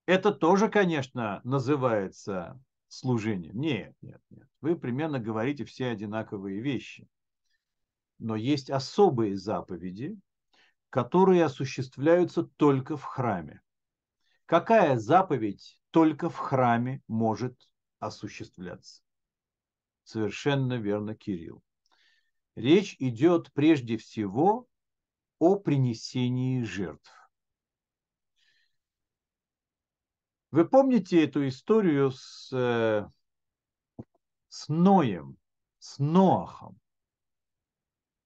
Это тоже, конечно, называется служением. Нет, нет, нет. Вы примерно говорите все одинаковые вещи. Но есть особые заповеди, которые осуществляются только в храме. Какая заповедь только в храме может осуществляться? Совершенно верно, Кирилл. Речь идет прежде всего о принесении жертв. Вы помните эту историю с, э, с Ноем, с Ноахом,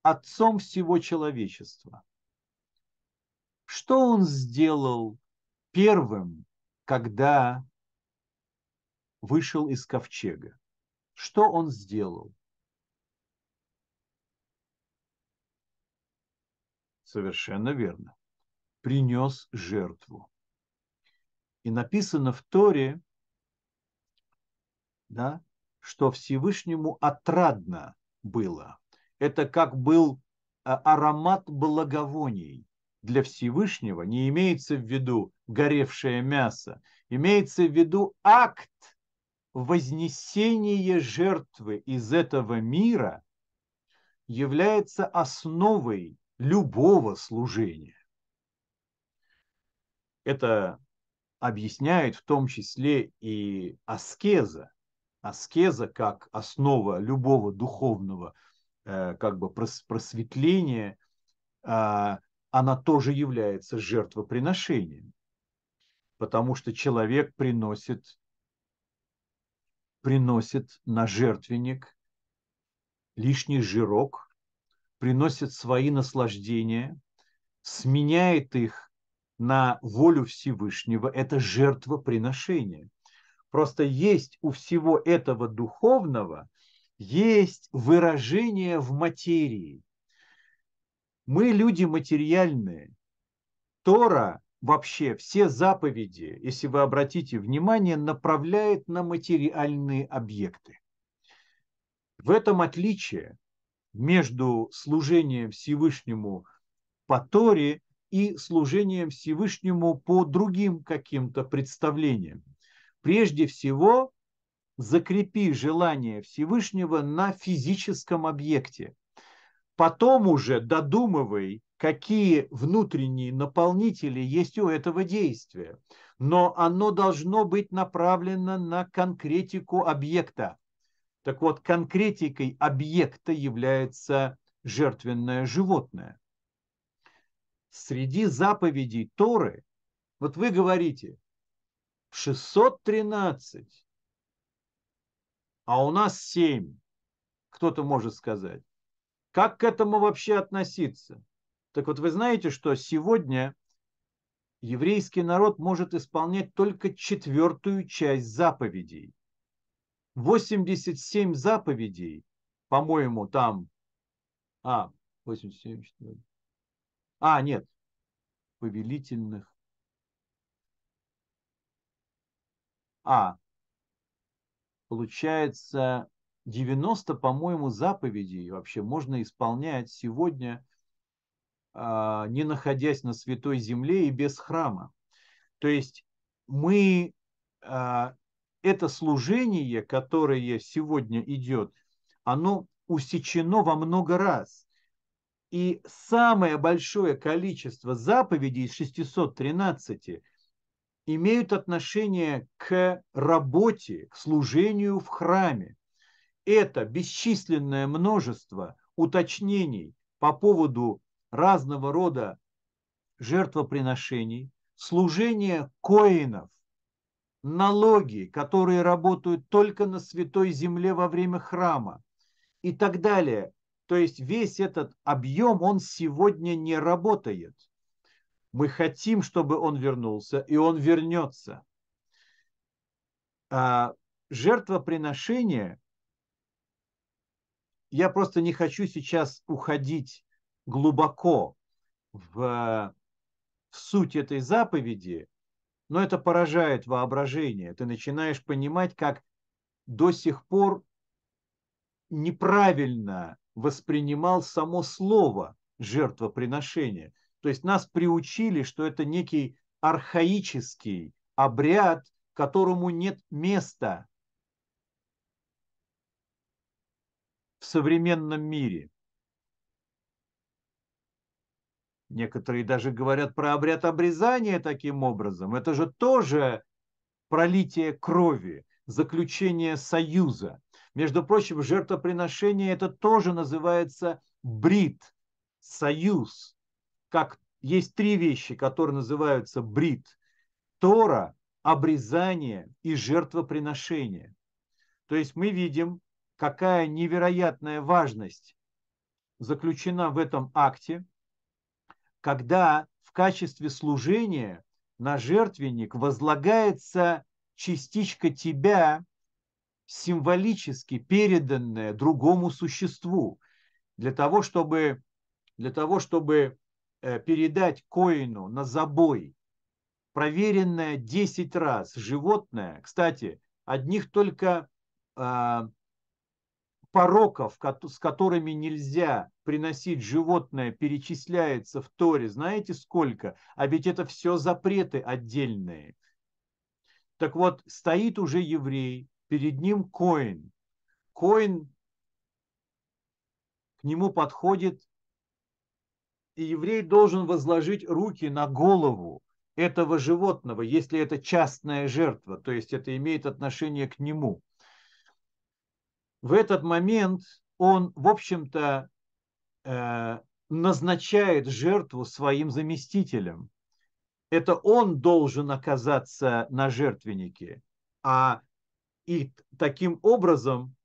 отцом всего человечества? Что он сделал первым, когда вышел из ковчега? Что он сделал? Совершенно верно. Принес жертву. И написано в Торе, да, что Всевышнему отрадно было. Это как был а, аромат благовоний для Всевышнего. Не имеется в виду горевшее мясо, имеется в виду акт вознесения жертвы из этого мира является основой любого служения. Это объясняет в том числе и аскеза. Аскеза как основа любого духовного э, как бы просветления, э, она тоже является жертвоприношением. Потому что человек приносит, приносит на жертвенник лишний жирок, приносит свои наслаждения, сменяет их на волю Всевышнего, это жертвоприношение. Просто есть у всего этого духовного, есть выражение в материи. Мы люди материальные. Тора вообще все заповеди, если вы обратите внимание, направляет на материальные объекты. В этом отличие между служением Всевышнему по Торе и служением Всевышнему по другим каким-то представлениям. Прежде всего, закрепи желание Всевышнего на физическом объекте. Потом уже додумывай, какие внутренние наполнители есть у этого действия. Но оно должно быть направлено на конкретику объекта. Так вот, конкретикой объекта является жертвенное животное. Среди заповедей Торы, вот вы говорите, 613, а у нас 7, кто-то может сказать. Как к этому вообще относиться? Так вот, вы знаете, что сегодня еврейский народ может исполнять только четвертую часть заповедей. 87 заповедей, по-моему, там, а, 87, что а, нет, повелительных, а, получается, 90, по-моему, заповедей вообще можно исполнять сегодня, а, не находясь на святой земле и без храма. То есть мы а, это служение, которое сегодня идет, оно усечено во много раз. И самое большое количество заповедей из 613 имеют отношение к работе, к служению в храме. Это бесчисленное множество уточнений по поводу разного рода жертвоприношений, служение коинов, налоги, которые работают только на святой земле во время храма и так далее. То есть весь этот объем, он сегодня не работает. Мы хотим, чтобы он вернулся, и он вернется. А жертвоприношение, я просто не хочу сейчас уходить глубоко в, в суть этой заповеди, но это поражает воображение. Ты начинаешь понимать, как до сих пор неправильно воспринимал само слово жертвоприношение. То есть нас приучили, что это некий архаический обряд, которому нет места в современном мире. Некоторые даже говорят про обряд обрезания таким образом. Это же тоже пролитие крови, заключение союза. Между прочим, жертвоприношение это тоже называется брит, союз. Как есть три вещи, которые называются брит. Тора, обрезание и жертвоприношение. То есть мы видим, какая невероятная важность заключена в этом акте – когда в качестве служения на жертвенник возлагается частичка тебя, символически переданная другому существу, для того, чтобы, для того, чтобы передать коину на забой, проверенное 10 раз животное, кстати, одних только а, пороков, с которыми нельзя приносить животное, перечисляется в Торе, знаете сколько? А ведь это все запреты отдельные. Так вот, стоит уже еврей, перед ним коин. Коин к нему подходит, и еврей должен возложить руки на голову этого животного, если это частная жертва, то есть это имеет отношение к нему – в этот момент он, в общем-то, э, назначает жертву своим заместителем. Это он должен оказаться на жертвеннике. А и таким образом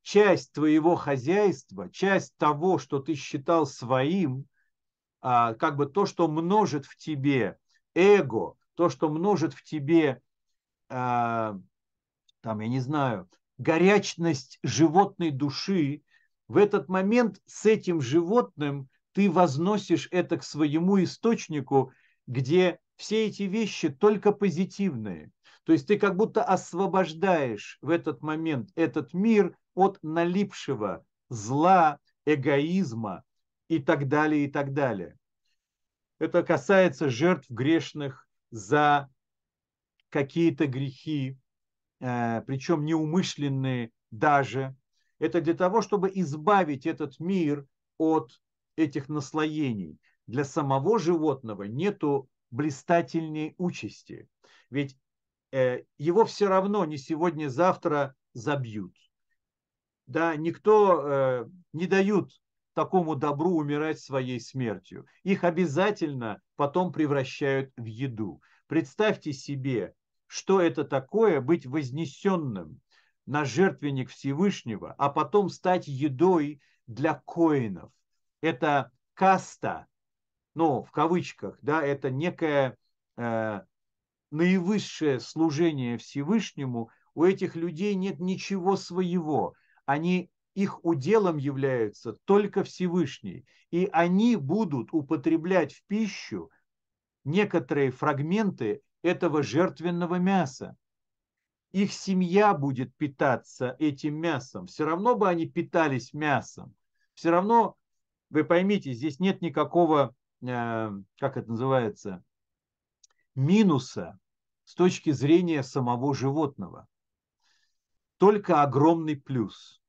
часть твоего хозяйства, часть того, что ты считал своим, как бы то, что множит в тебе эго, то, что множит в тебе, а, там, я не знаю, горячность животной души, в этот момент с этим животным ты возносишь это к своему источнику, где все эти вещи только позитивные. То есть ты как будто освобождаешь в этот момент этот мир от налипшего зла, эгоизма и так далее, и так далее. Это касается жертв грешных за какие-то грехи, Э, причем неумышленные даже. Это для того, чтобы избавить этот мир от этих наслоений. Для самого животного нету блистательней участи. Ведь э, его все равно не сегодня-завтра забьют. Да, никто э, не дают такому добру умирать своей смертью. Их обязательно потом превращают в еду. Представьте себе, что это такое быть вознесенным на жертвенник Всевышнего, а потом стать едой для коинов. Это каста, ну, в кавычках, да, это некое э, наивысшее служение Всевышнему. У этих людей нет ничего своего. Они их уделом являются только Всевышний. И они будут употреблять в пищу некоторые фрагменты этого жертвенного мяса. Их семья будет питаться этим мясом. Все равно бы они питались мясом. Все равно, вы поймите, здесь нет никакого, э, как это называется, минуса с точки зрения самого животного. Только огромный плюс.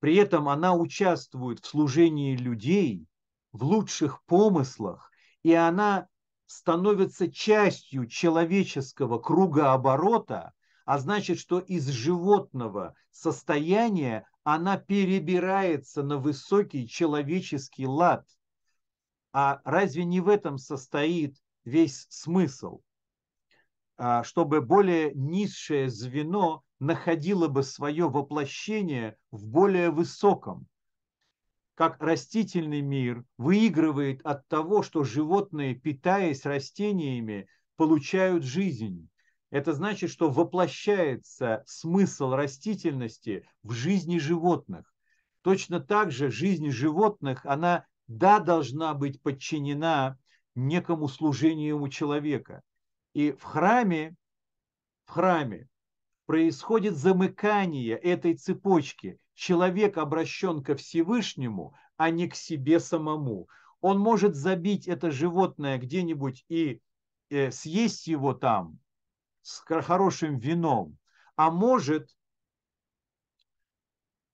При этом она участвует в служении людей, в лучших помыслах, и она становится частью человеческого кругооборота, а значит, что из животного состояния она перебирается на высокий человеческий лад. А разве не в этом состоит весь смысл? А, чтобы более низшее звено находило бы свое воплощение в более высоком. Как растительный мир выигрывает от того, что животные, питаясь растениями, получают жизнь. Это значит, что воплощается смысл растительности в жизни животных. Точно так же жизнь животных, она, да, должна быть подчинена некому служению человека. И в храме, в храме происходит замыкание этой цепочки. Человек обращен ко Всевышнему, а не к себе самому. Он может забить это животное где-нибудь и э, съесть его там с хорошим вином, а может,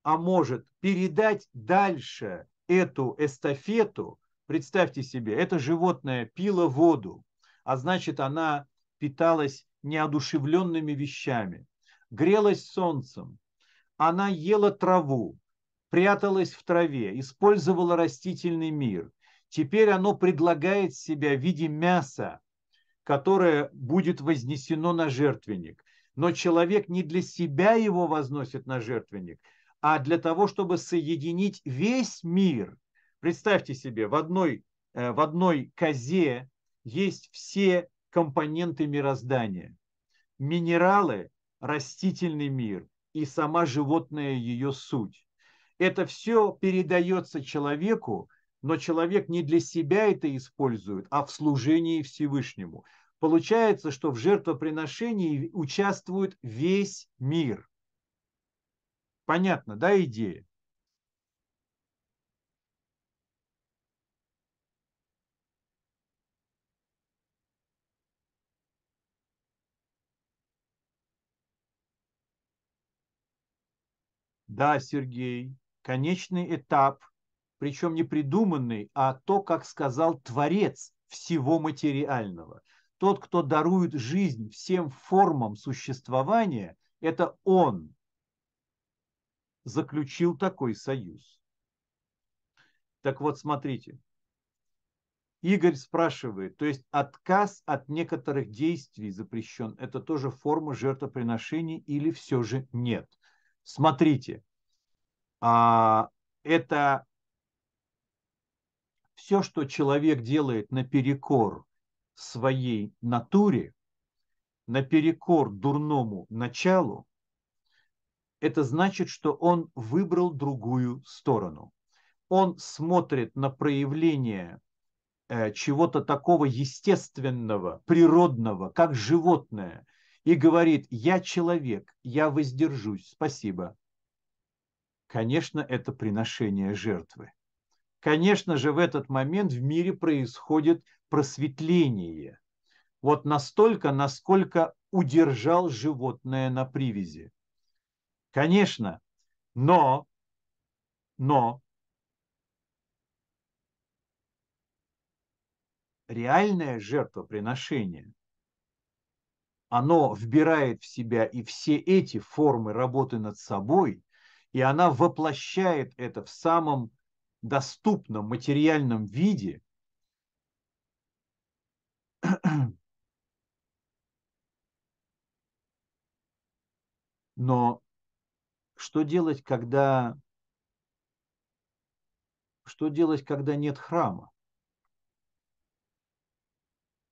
а может передать дальше эту эстафету. Представьте себе, это животное пило воду, а значит она питалась неодушевленными вещами грелась солнцем, она ела траву, пряталась в траве, использовала растительный мир. Теперь оно предлагает себя в виде мяса, которое будет вознесено на жертвенник. Но человек не для себя его возносит на жертвенник, а для того, чтобы соединить весь мир. Представьте себе, в одной, э, в одной козе есть все компоненты мироздания. Минералы, растительный мир и сама животная ее суть. Это все передается человеку, но человек не для себя это использует, а в служении Всевышнему. Получается, что в жертвоприношении участвует весь мир. Понятно, да, идея? Да, Сергей, конечный этап, причем не придуманный, а то, как сказал Творец всего материального. Тот, кто дарует жизнь всем формам существования, это он заключил такой союз. Так вот, смотрите. Игорь спрашивает, то есть отказ от некоторых действий запрещен, это тоже форма жертвоприношений или все же нет? Смотрите, а, это все, что человек делает наперекор своей натуре, наперекор дурному началу, это значит, что он выбрал другую сторону. Он смотрит на проявление э, чего-то такого естественного, природного, как животное, и говорит, я человек, я воздержусь, спасибо. Конечно, это приношение жертвы. Конечно же, в этот момент в мире происходит просветление. Вот настолько, насколько удержал животное на привязи. Конечно, но, но реальное жертвоприношение оно вбирает в себя и все эти формы работы над собой, и она воплощает это в самом доступном материальном виде, но что делать, когда что делать, когда нет храма?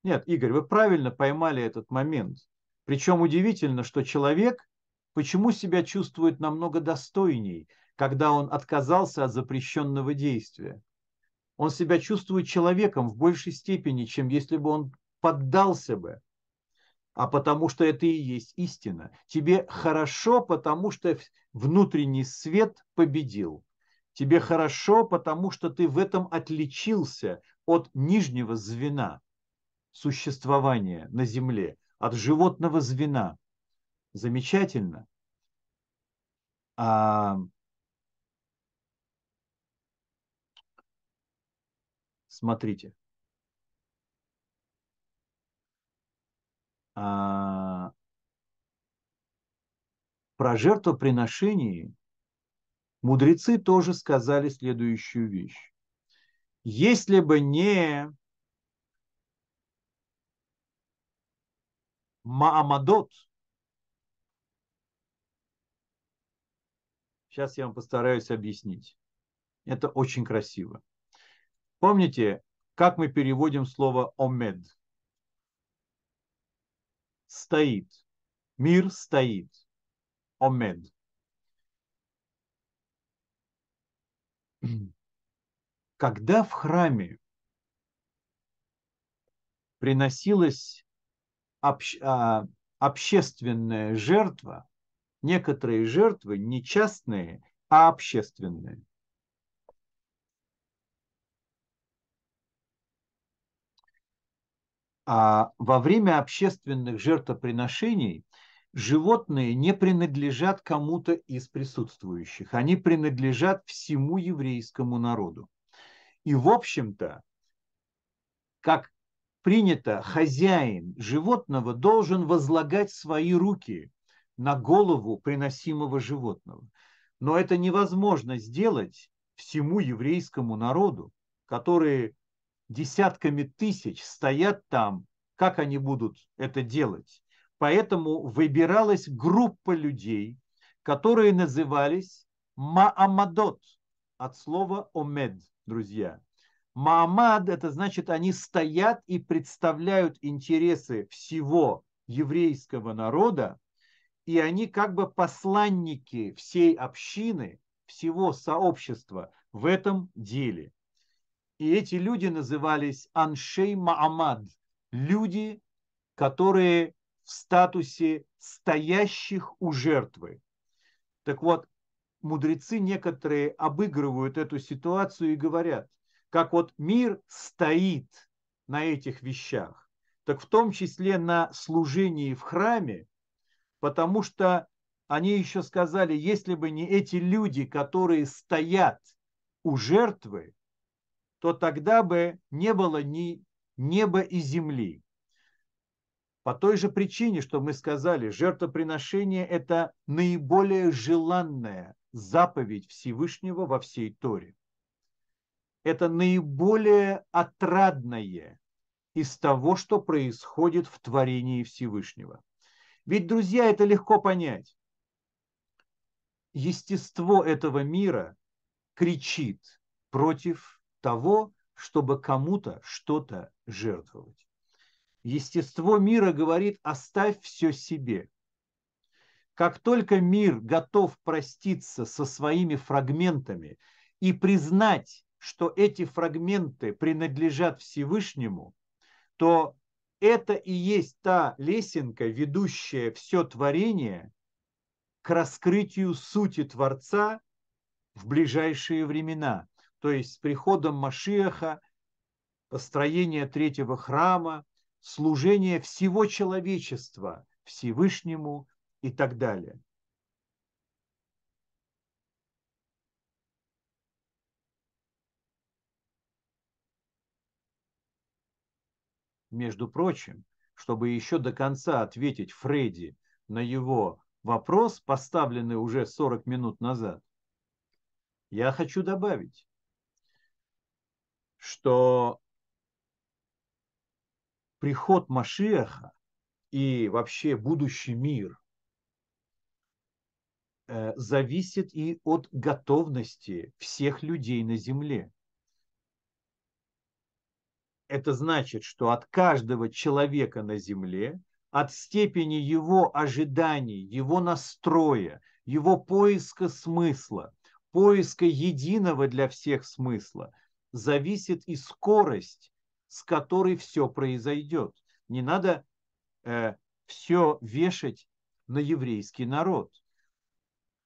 Нет, Игорь, вы правильно поймали этот момент. Причем удивительно, что человек почему себя чувствует намного достойней, когда он отказался от запрещенного действия. Он себя чувствует человеком в большей степени, чем если бы он поддался бы. А потому что это и есть истина. Тебе хорошо, потому что внутренний свет победил. Тебе хорошо, потому что ты в этом отличился от нижнего звена существования на земле, от животного звена. Замечательно. А, смотрите. А, про жертвоприношение мудрецы тоже сказали следующую вещь. Если бы не Маамадот, сейчас я вам постараюсь объяснить. Это очень красиво. Помните, как мы переводим слово омед? Стоит. Мир стоит. Омед. Когда в храме приносилась общ, а, общественная жертва, некоторые жертвы не частные, а общественные. А во время общественных жертвоприношений животные не принадлежат кому-то из присутствующих, они принадлежат всему еврейскому народу. И, в общем-то, как принято, хозяин животного должен возлагать свои руки на голову приносимого животного. Но это невозможно сделать всему еврейскому народу, которые десятками тысяч стоят там, как они будут это делать. Поэтому выбиралась группа людей, которые назывались Маамадот, от слова омед, друзья. Маамад – это значит, они стоят и представляют интересы всего еврейского народа, и они как бы посланники всей общины, всего сообщества в этом деле. И эти люди назывались Аншей Маамад, люди, которые в статусе стоящих у жертвы. Так вот, мудрецы некоторые обыгрывают эту ситуацию и говорят, как вот мир стоит на этих вещах, так в том числе на служении в храме, потому что они еще сказали, если бы не эти люди, которые стоят у жертвы, то тогда бы не было ни неба и земли. По той же причине, что мы сказали, жертвоприношение – это наиболее желанная заповедь Всевышнего во всей Торе. Это наиболее отрадное из того, что происходит в творении Всевышнего. Ведь, друзья, это легко понять. Естество этого мира кричит против того, чтобы кому-то что-то жертвовать. Естество мира говорит, оставь все себе. Как только мир готов проститься со своими фрагментами и признать, что эти фрагменты принадлежат Всевышнему, то это и есть та лесенка, ведущая все творение к раскрытию сути Творца в ближайшие времена то есть с приходом Машиаха, построение третьего храма, служение всего человечества Всевышнему и так далее. Между прочим, чтобы еще до конца ответить Фредди на его вопрос, поставленный уже 40 минут назад, я хочу добавить, что приход Машиаха и вообще будущий мир э, зависит и от готовности всех людей на земле. Это значит, что от каждого человека на земле, от степени его ожиданий, его настроя, его поиска смысла, поиска единого для всех смысла, зависит и скорость, с которой все произойдет. Не надо э, все вешать на еврейский народ.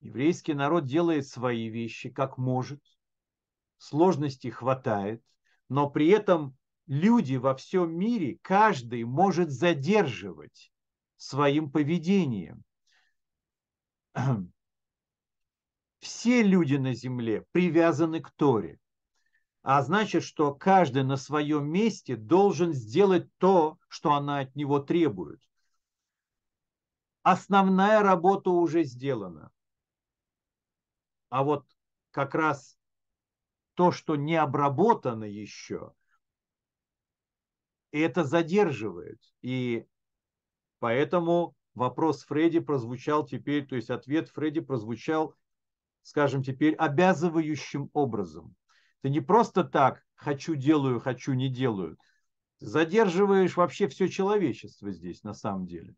Еврейский народ делает свои вещи как может, сложностей хватает, но при этом люди во всем мире, каждый может задерживать своим поведением. Все люди на земле привязаны к Торе а значит, что каждый на своем месте должен сделать то, что она от него требует. Основная работа уже сделана. А вот как раз то, что не обработано еще, и это задерживает. И поэтому вопрос Фредди прозвучал теперь, то есть ответ Фредди прозвучал, скажем, теперь обязывающим образом. Ты не просто так хочу делаю, хочу не делаю. задерживаешь вообще все человечество здесь на самом деле.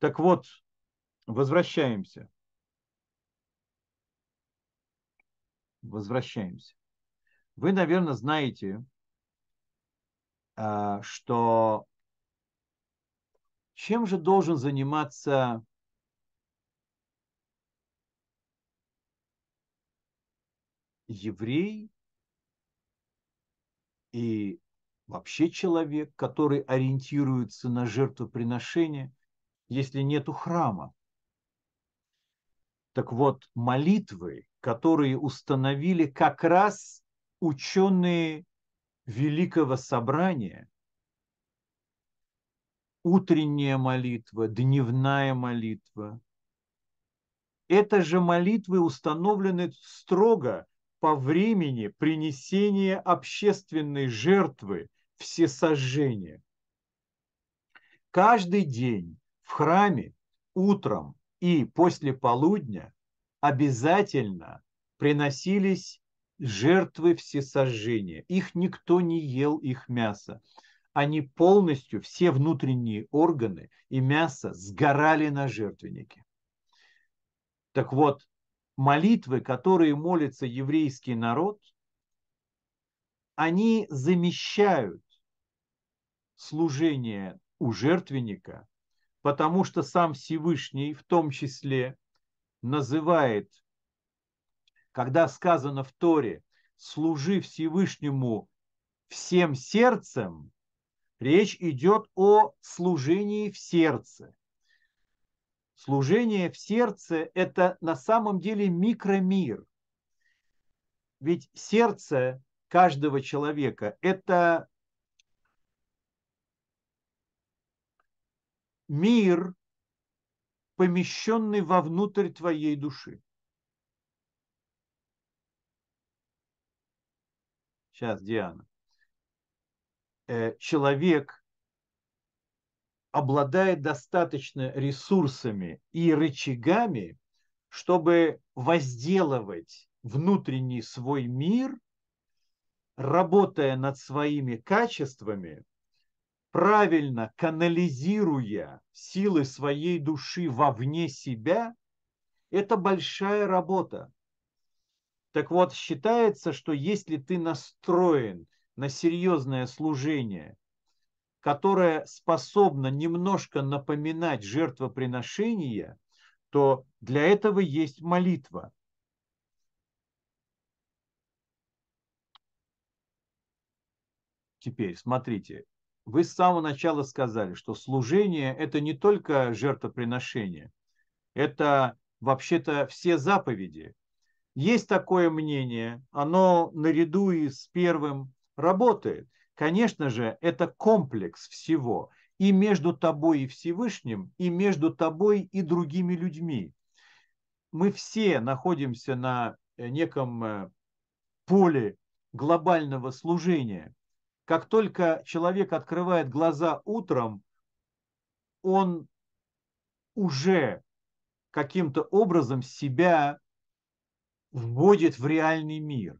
Так вот, возвращаемся. Возвращаемся. Вы, наверное, знаете, что чем же должен заниматься еврей и вообще человек, который ориентируется на жертвоприношение, если нету храма. Так вот, молитвы, которые установили как раз ученые Великого Собрания, утренняя молитва, дневная молитва, это же молитвы установлены строго по времени принесения общественной жертвы всесожжения. Каждый день в храме утром и после полудня обязательно приносились жертвы всесожжения. Их никто не ел, их мясо. Они полностью, все внутренние органы и мясо сгорали на жертвеннике. Так вот, молитвы, которые молится еврейский народ, они замещают служение у жертвенника, потому что сам Всевышний в том числе называет, когда сказано в Торе, служи Всевышнему всем сердцем, речь идет о служении в сердце. Служение в сердце – это на самом деле микромир. Ведь сердце каждого человека – это мир, помещенный вовнутрь твоей души. Сейчас, Диана. Э, человек обладает достаточно ресурсами и рычагами, чтобы возделывать внутренний свой мир, работая над своими качествами, правильно канализируя силы своей души вовне себя, это большая работа. Так вот, считается, что если ты настроен на серьезное служение, которая способна немножко напоминать жертвоприношение, то для этого есть молитва. Теперь смотрите, вы с самого начала сказали, что служение – это не только жертвоприношение, это вообще-то все заповеди. Есть такое мнение, оно наряду и с первым работает. Конечно же, это комплекс всего и между тобой и Всевышним, и между тобой и другими людьми. Мы все находимся на э, неком э, поле глобального служения. Как только человек открывает глаза утром, он уже каким-то образом себя вводит в реальный мир.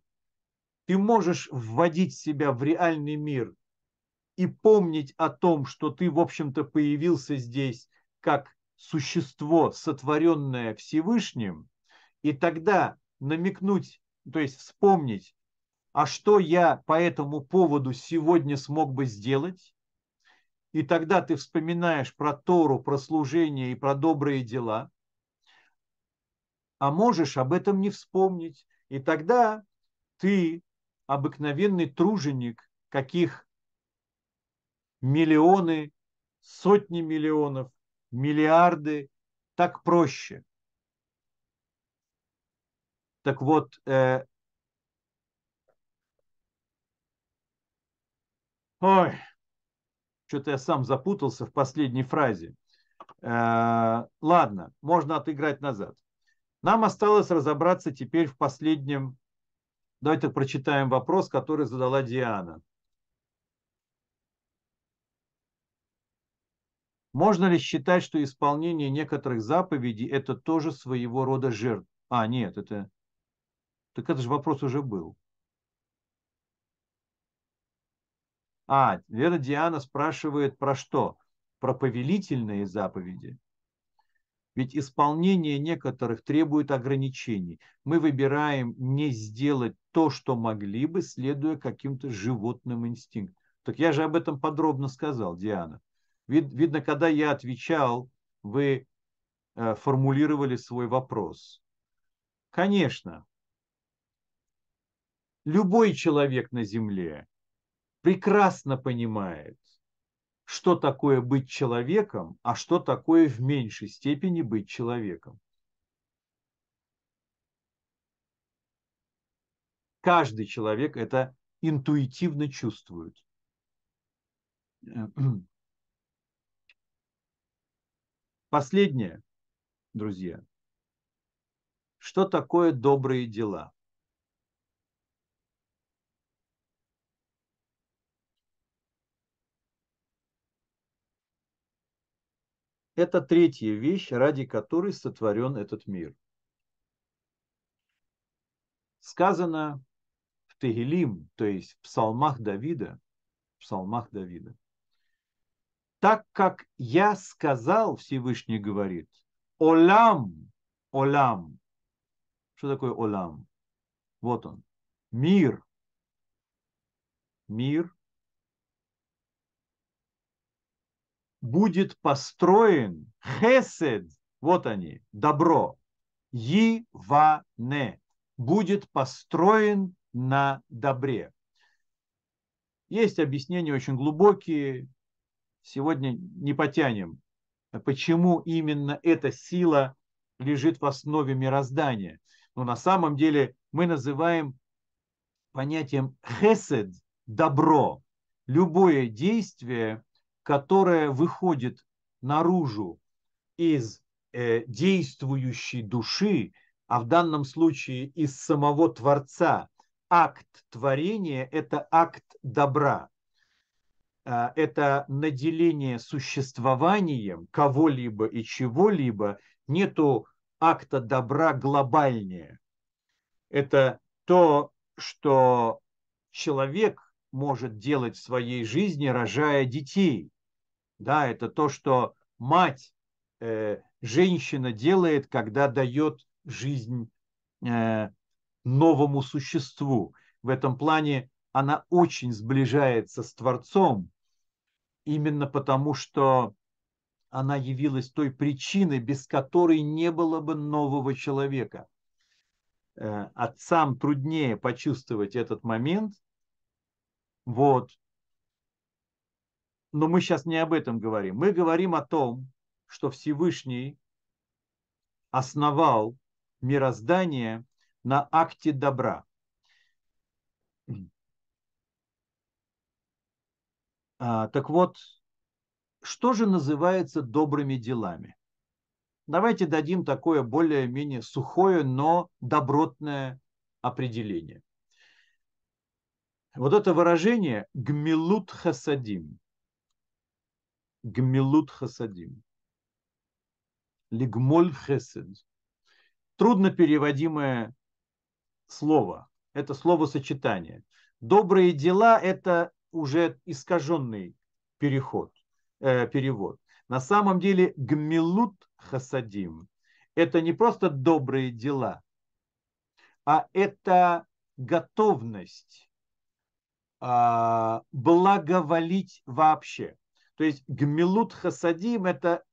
Ты можешь вводить себя в реальный мир и помнить о том, что ты, в общем-то, появился здесь как существо, сотворенное Всевышним, и тогда намекнуть, то есть вспомнить, а что я по этому поводу сегодня смог бы сделать, и тогда ты вспоминаешь про Тору, про служение и про добрые дела, а можешь об этом не вспомнить, и тогда ты обыкновенный труженик, каких миллионы, сотни миллионов, миллиарды, так проще. Так вот, э, ой, что-то я сам запутался в последней фразе. Э, ладно, можно отыграть назад. Нам осталось разобраться теперь в последнем Давайте прочитаем вопрос, который задала Диана. Можно ли считать, что исполнение некоторых заповедей это тоже своего рода жертва? А, нет, это... Так это же вопрос уже был. А, Вера Диана спрашивает про что? Про повелительные заповеди. Ведь исполнение некоторых требует ограничений. Мы выбираем не сделать то, что могли бы, следуя каким-то животным инстинктам. Так я же об этом подробно сказал, Диана. Вид, видно, когда я отвечал, вы э, формулировали свой вопрос. Конечно, любой человек на Земле прекрасно понимает, что такое быть человеком, а что такое в меньшей степени быть человеком. Каждый человек это интуитивно чувствует. Последнее, друзья. Что такое добрые дела? Это третья вещь, ради которой сотворен этот мир. Сказано в Тегелим, то есть в псалмах Давида, в псалмах Давида. Так как я сказал, Всевышний говорит, Олам, Олам. Что такое Олам? Вот он. Мир. Мир будет построен хесед, вот они, добро, Иване, будет построен на добре. Есть объяснения очень глубокие, сегодня не потянем, почему именно эта сила лежит в основе мироздания. Но на самом деле мы называем понятием хесед – добро. Любое действие, которая выходит наружу из э, действующей души, а в данном случае из самого Творца, акт творения – это акт добра. Э, это наделение существованием кого-либо и чего-либо, нету акта добра глобальнее. Это то, что человек может делать в своей жизни, рожая детей. Да, это то, что мать, э, женщина делает, когда дает жизнь э, новому существу. В этом плане она очень сближается с Творцом, именно потому что она явилась той причиной, без которой не было бы нового человека. Э, отцам труднее почувствовать этот момент. Вот но мы сейчас не об этом говорим. Мы говорим о том, что Всевышний основал мироздание на акте добра. А, так вот, что же называется добрыми делами? Давайте дадим такое более-менее сухое, но добротное определение. Вот это выражение «гмилут хасадим» гмилут хасадим. Лигмоль хесед. Трудно переводимое слово. Это словосочетание. Добрые дела – это уже искаженный переход, э, перевод. На самом деле гмилут хасадим – это не просто добрые дела, а это готовность э, благоволить вообще. То есть гмилут хасадим – это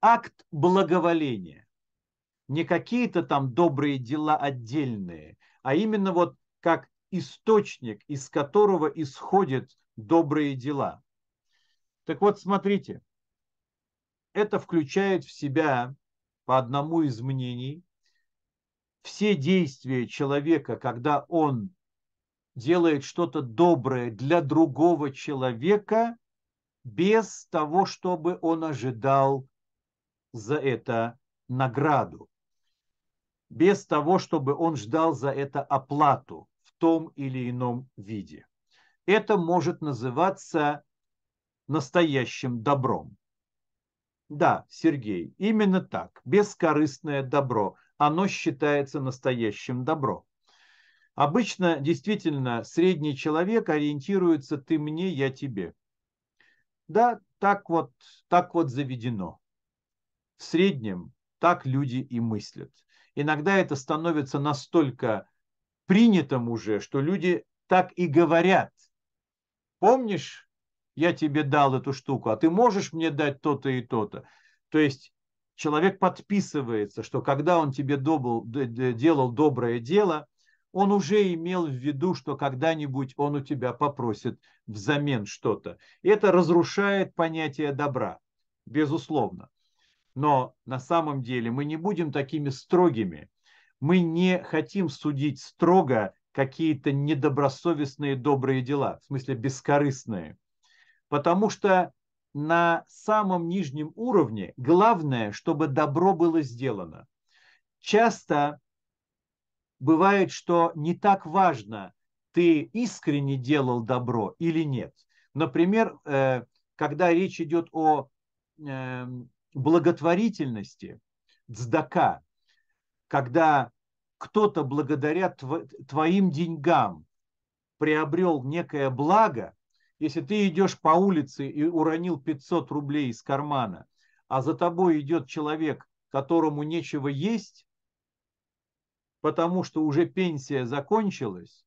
акт благоволения. Не какие-то там добрые дела отдельные, а именно вот как источник, из которого исходят добрые дела. Так вот, смотрите, это включает в себя, по одному из мнений, все действия человека, когда он делает что-то доброе для другого человека, без того, чтобы он ожидал за это награду. без того, чтобы он ждал за это оплату в том или ином виде. Это может называться настоящим добром. Да, Сергей, именно так. Бескорыстное добро. Оно считается настоящим добром. Обычно действительно средний человек ориентируется ты мне, я тебе. Да, так вот, так вот заведено. В среднем так люди и мыслят. Иногда это становится настолько принятым уже, что люди так и говорят. Помнишь, я тебе дал эту штуку, а ты можешь мне дать то-то и то-то. То есть человек подписывается, что когда он тебе добыл, делал доброе дело, он уже имел в виду, что когда-нибудь он у тебя попросит взамен что-то. Это разрушает понятие добра, безусловно. Но на самом деле мы не будем такими строгими. Мы не хотим судить строго какие-то недобросовестные добрые дела, в смысле бескорыстные. Потому что на самом нижнем уровне главное, чтобы добро было сделано. Часто бывает, что не так важно, ты искренне делал добро или нет. Например, э, когда речь идет о эм, благотворительности, цдака, когда кто-то благодаря твоим деньгам приобрел некое благо, если ты идешь по улице и уронил 500 рублей из кармана, а за тобой идет человек, которому нечего есть, потому что уже пенсия закончилась,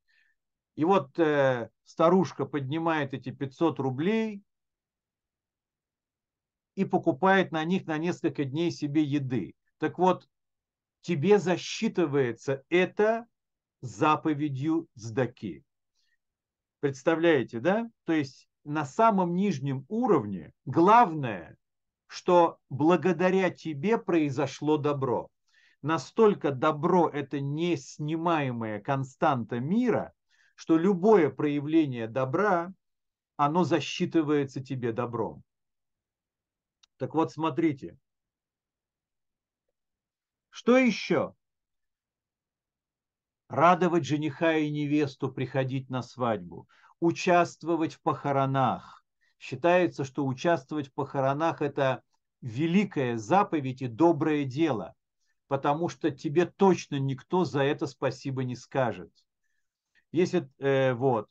и вот э, старушка поднимает эти 500 рублей и покупает на них на несколько дней себе еды. Так вот, тебе засчитывается это заповедью сдаки. Представляете, да? То есть на самом нижнем уровне главное, что благодаря тебе произошло добро настолько добро – это неснимаемая константа мира, что любое проявление добра, оно засчитывается тебе добром. Так вот, смотрите. Что еще? Радовать жениха и невесту, приходить на свадьбу, участвовать в похоронах. Считается, что участвовать в похоронах – это великая заповедь и доброе дело потому что тебе точно никто за это спасибо не скажет. Если э, вот,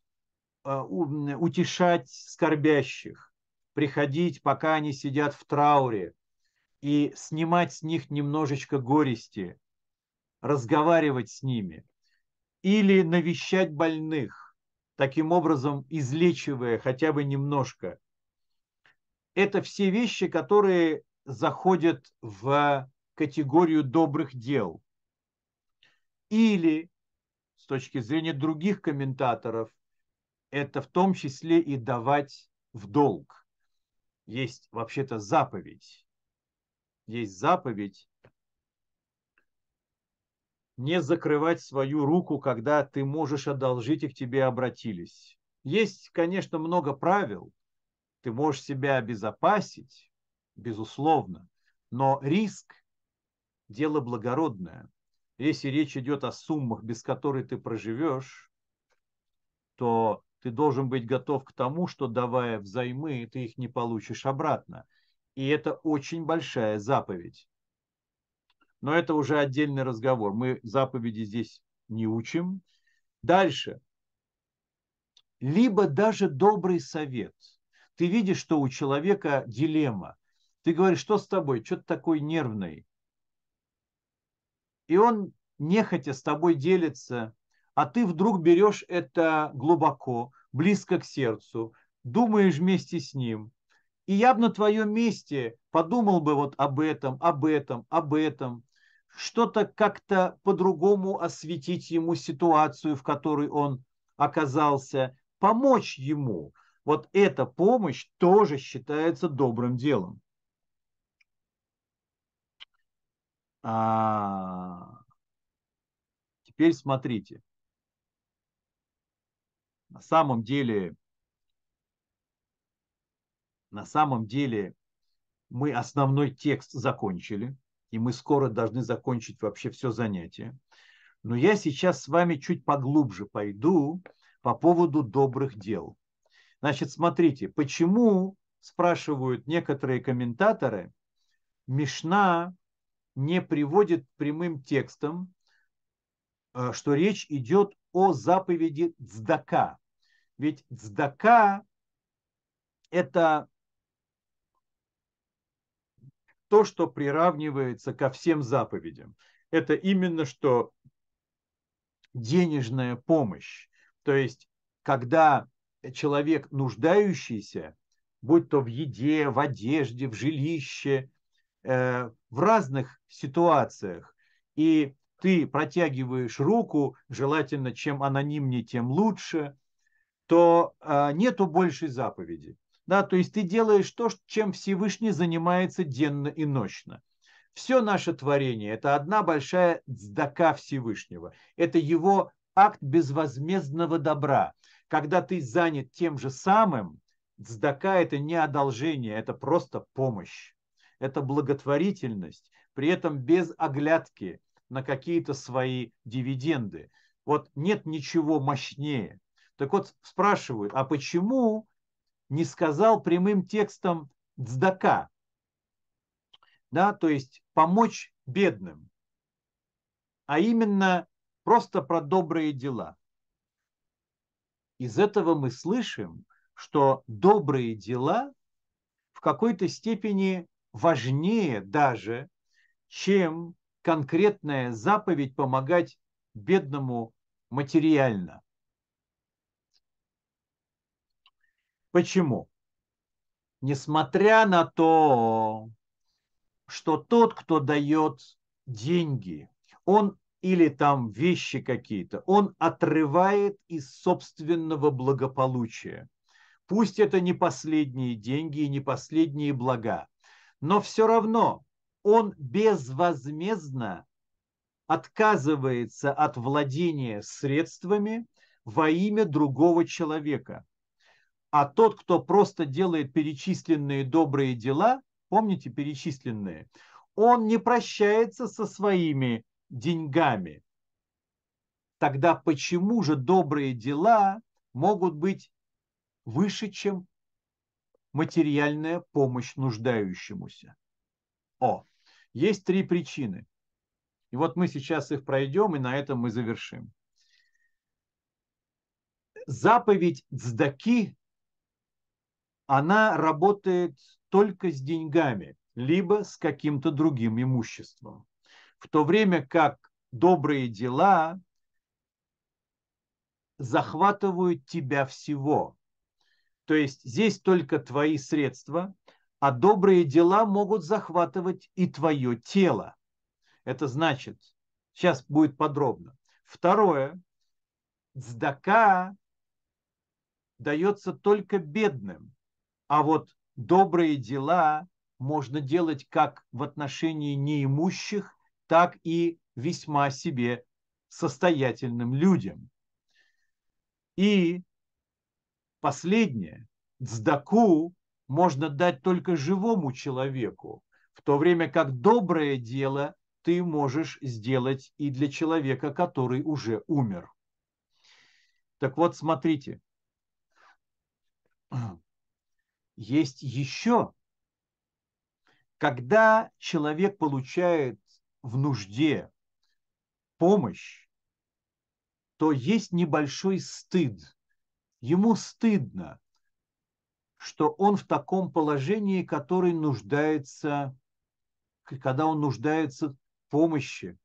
э, утешать скорбящих, приходить, пока они сидят в трауре, и снимать с них немножечко горести, разговаривать с ними, или навещать больных, таким образом излечивая хотя бы немножко. Это все вещи, которые заходят в категорию добрых дел. Или, с точки зрения других комментаторов, это в том числе и давать в долг. Есть вообще-то заповедь. Есть заповедь не закрывать свою руку, когда ты можешь одолжить и к тебе обратились. Есть, конечно, много правил. Ты можешь себя обезопасить, безусловно, но риск дело благородное. Если речь идет о суммах, без которых ты проживешь, то ты должен быть готов к тому, что давая взаймы, ты их не получишь обратно. И это очень большая заповедь. Но это уже отдельный разговор. Мы заповеди здесь не учим. Дальше. Либо даже добрый совет. Ты видишь, что у человека дилемма. Ты говоришь, что с тобой? Что ты такой нервный? И он нехотя с тобой делится, а ты вдруг берешь это глубоко, близко к сердцу, думаешь вместе с ним. И я бы на твоем месте подумал бы вот об этом, об этом, об этом, что-то как-то по-другому осветить ему ситуацию, в которой он оказался, помочь ему. Вот эта помощь тоже считается добрым делом. А, теперь смотрите. На самом деле, на самом деле мы основной текст закончили. и мы скоро должны закончить вообще все занятие. Но я сейчас с вами чуть поглубже пойду по поводу добрых дел. Значит, смотрите, почему, спрашивают некоторые комментаторы, Мишна не приводит прямым текстом, э, что речь идет о заповеди цдака. Ведь цдака – это то, что приравнивается ко всем заповедям. Это именно что денежная помощь. То есть, когда человек нуждающийся, будь то в еде, в одежде, в жилище, э, в разных ситуациях, и ты протягиваешь руку, желательно чем анонимнее, тем лучше, то э, нету большей заповеди. Да, то есть ты делаешь то, чем Всевышний занимается денно и ночно. Все наше творение – это одна большая дздака Всевышнего. Это его акт безвозмездного добра. Когда ты занят тем же самым, дздака – это не одолжение, это просто помощь. Это благотворительность, при этом без оглядки на какие-то свои дивиденды. Вот нет ничего мощнее. Так вот спрашивают, а почему не сказал прямым текстом дздака, да, то есть помочь бедным, а именно просто про добрые дела. Из этого мы слышим, что добрые дела в какой-то степени важнее даже, чем конкретная заповедь помогать бедному материально. Почему? Несмотря на то, что тот, кто дает деньги, он или там вещи какие-то, он отрывает из собственного благополучия. Пусть это не последние деньги и не последние блага, но все равно он безвозмездно отказывается от владения средствами во имя другого человека – а тот, кто просто делает перечисленные добрые дела, помните перечисленные, он не прощается со своими деньгами. Тогда почему же добрые дела могут быть выше, чем материальная помощь нуждающемуся? О, есть три причины. И вот мы сейчас их пройдем, и на этом мы завершим. Заповедь Цдаки она работает только с деньгами, либо с каким-то другим имуществом. В то время как добрые дела захватывают тебя всего. То есть здесь только твои средства, а добрые дела могут захватывать и твое тело. Это значит, сейчас будет подробно. Второе, цдака дается только бедным. А вот добрые дела можно делать как в отношении неимущих, так и весьма себе состоятельным людям. И последнее, цдаку можно дать только живому человеку, в то время как доброе дело ты можешь сделать и для человека, который уже умер. Так вот, смотрите, есть еще, когда человек получает в нужде помощь, то есть небольшой стыд. Ему стыдно, что он в таком положении, который нуждается, когда он нуждается в помощи,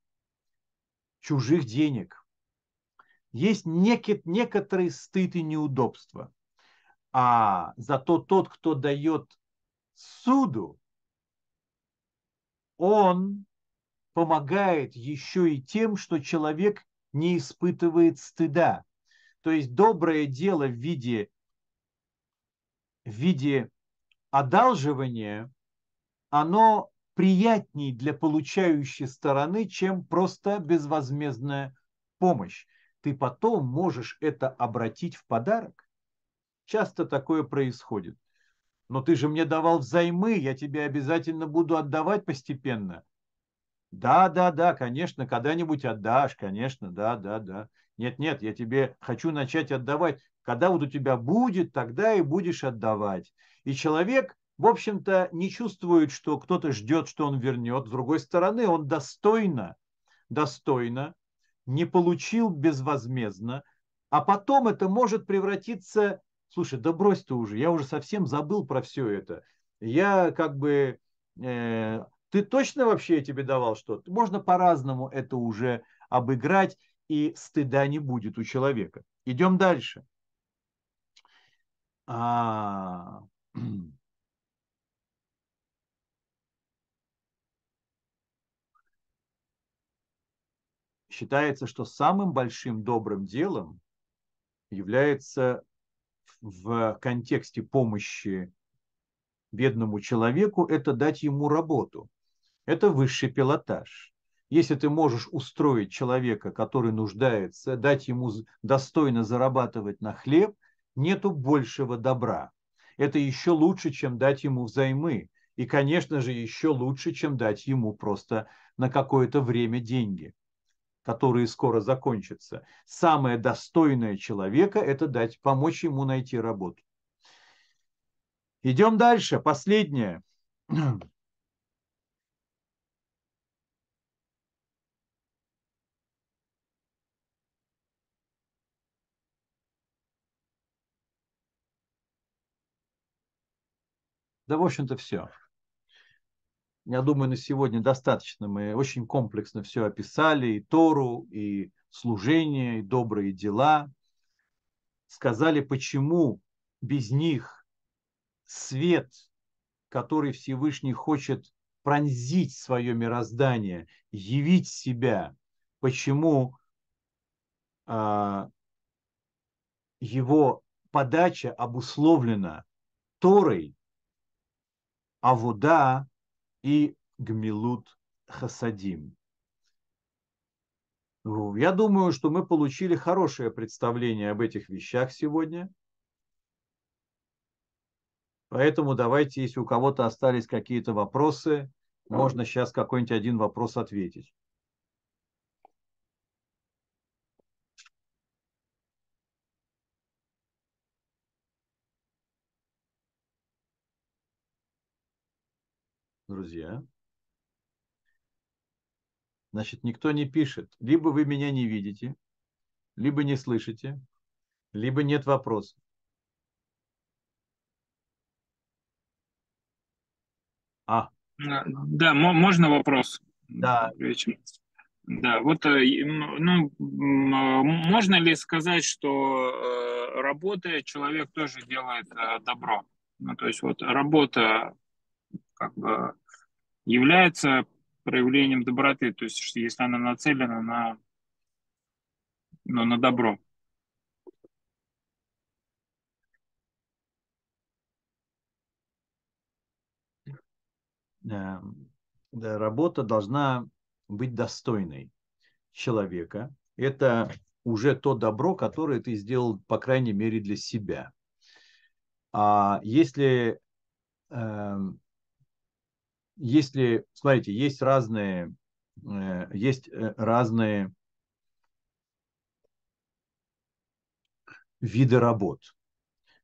чужих денег. Есть некий, некоторый стыд и неудобство. А зато тот, кто дает суду, он помогает еще и тем, что человек не испытывает стыда. То есть доброе дело в виде, в виде одалживания, оно приятней для получающей стороны, чем просто безвозмездная помощь. Ты потом можешь это обратить в подарок. Часто такое происходит. Но ты же мне давал взаймы, я тебе обязательно буду отдавать постепенно. Да, да, да, конечно, когда-нибудь отдашь, конечно, да, да, да. Нет, нет, я тебе хочу начать отдавать. Когда вот у тебя будет, тогда и будешь отдавать. И человек, в общем-то, не чувствует, что кто-то ждет, что он вернет. С другой стороны, он достойно, достойно не получил безвозмездно, а потом это может превратиться... Слушай, да брось ты уже, я уже совсем забыл про все это. Я как бы... Э, ты точно вообще я тебе давал что-то? Можно по-разному это уже обыграть, и стыда не будет у человека. Идем дальше. А... Считается, что самым большим добрым делом является в контексте помощи бедному человеку, это дать ему работу. Это высший пилотаж. Если ты можешь устроить человека, который нуждается, дать ему достойно зарабатывать на хлеб, нету большего добра. Это еще лучше, чем дать ему взаймы. И, конечно же, еще лучше, чем дать ему просто на какое-то время деньги которые скоро закончатся. Самое достойное человека – это дать, помочь ему найти работу. Идем дальше. Последнее. Да, в общем-то, все. Я думаю, на сегодня достаточно. Мы очень комплексно все описали, и Тору, и служение, и добрые дела. Сказали, почему без них свет, который Всевышний хочет пронзить свое мироздание, явить себя, почему а, его подача обусловлена Торой, а вода и Гмилут Хасадим. Я думаю, что мы получили хорошее представление об этих вещах сегодня. Поэтому давайте, если у кого-то остались какие-то вопросы, можно сейчас какой-нибудь один вопрос ответить. Друзья. Значит, никто не пишет. Либо вы меня не видите, либо не слышите, либо нет вопросов. А. Да, можно вопрос? Да. Да, вот, э, ну, можно ли сказать, что э, работая, человек тоже делает э, добро? Ну, то есть вот работа как бы является проявлением доброты, то есть если она нацелена на, ну, на добро. Да, работа должна быть достойной человека. Это уже то добро, которое ты сделал, по крайней мере, для себя. А если эм, если, смотрите, есть разные, э, есть э, разные виды работ.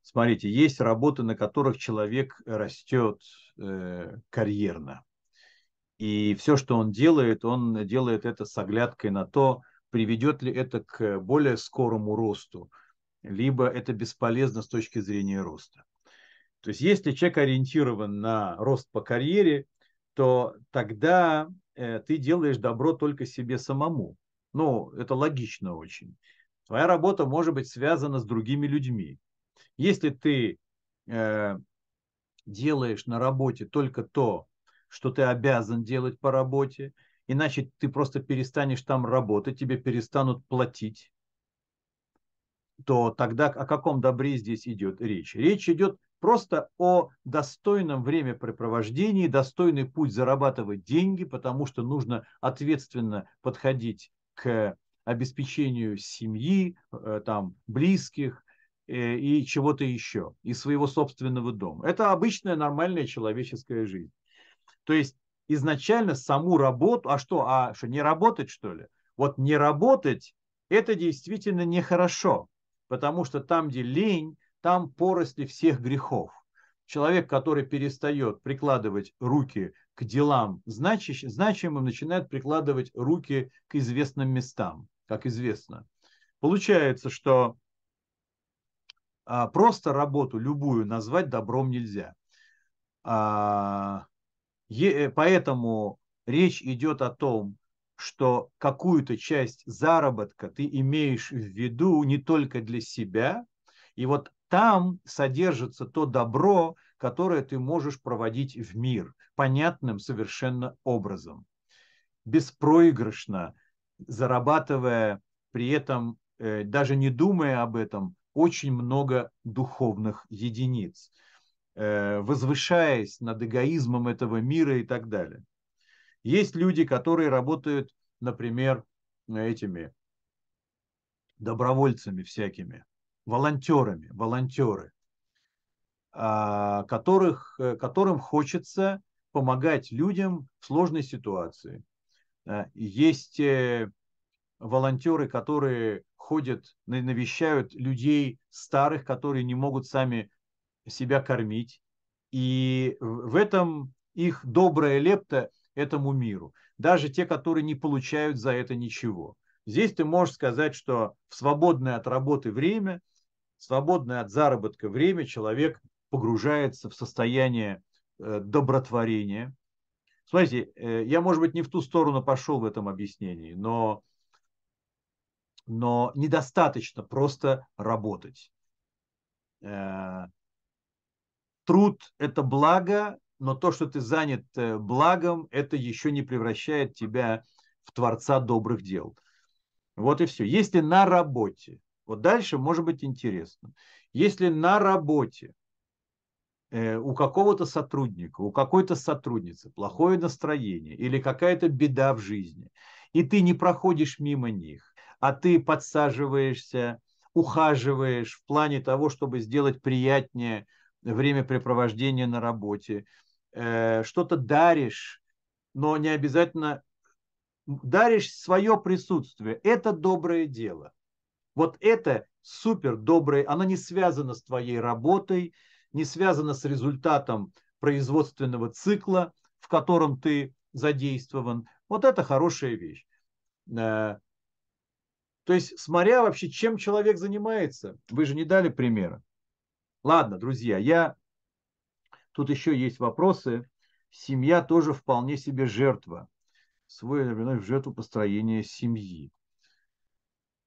Смотрите, есть работы, на которых человек растет э, карьерно. И все, что он делает, он делает это с оглядкой на то, приведет ли это к более скорому росту, либо это бесполезно с точки зрения роста. То есть если человек ориентирован на рост по карьере, то тогда э, ты делаешь добро только себе самому. Ну, это логично очень. Твоя работа может быть связана с другими людьми. Если ты э, делаешь на работе только то, что ты обязан делать по работе, иначе ты просто перестанешь там работать, тебе перестанут платить, то тогда о каком добре здесь идет речь? Речь идет просто о достойном времяпрепровождении, достойный путь зарабатывать деньги, потому что нужно ответственно подходить к обеспечению семьи, э, там, близких э, и чего-то еще, и своего собственного дома. Это обычная нормальная человеческая жизнь. То есть изначально саму работу, а что, а что, не работать что ли? Вот не работать, это действительно нехорошо, потому что там, где лень, там поросли всех грехов. Человек, который перестает прикладывать руки к делам значимым, начинает прикладывать руки к известным местам, как известно. Получается, что а, просто работу любую назвать добром нельзя. А, э, поэтому речь идет о том, что какую-то часть заработка ты имеешь в виду не только для себя, и вот там содержится то добро, которое ты можешь проводить в мир понятным совершенно образом, беспроигрышно, зарабатывая при этом, э, даже не думая об этом, очень много духовных единиц, э, возвышаясь над эгоизмом этого мира и так далее. Есть люди, которые работают, например, этими добровольцами всякими, волонтерами, волонтеры, а, которых, э, которым хочется помогать людям в сложной ситуации. Э, есть э, волонтеры, которые ходят, навещают людей старых, которые не могут сами себя кормить. И в этом их добрая лепта этому миру. Даже те, которые не получают за это ничего. Здесь ты можешь сказать, что в свободное от работы время, свободное от заработка время человек погружается в состояние э, добротворения. Смотрите, э, я, может быть, не в ту сторону пошел в этом объяснении, но, но недостаточно просто работать. Э, труд – это благо, но то, что ты занят благом, это еще не превращает тебя в творца добрых дел. Вот и все. Если на работе, вот дальше может быть интересно, если на работе Э, у какого-то сотрудника, у какой-то сотрудницы плохое настроение или какая-то беда в жизни, и ты не проходишь мимо них, а ты подсаживаешься, ухаживаешь в плане того, чтобы сделать приятнее времяпрепровождение на работе, э, что-то даришь, но не обязательно даришь свое присутствие. Это доброе дело. Вот это супер доброе, оно не связано с твоей работой, не связано с результатом производственного цикла, в котором ты задействован. Вот это хорошая вещь. Э, то есть, смотря вообще, чем человек занимается, вы же не дали примера. Ладно, друзья, я... Тут еще есть вопросы. Семья тоже вполне себе жертва. Свой в жертву построения семьи.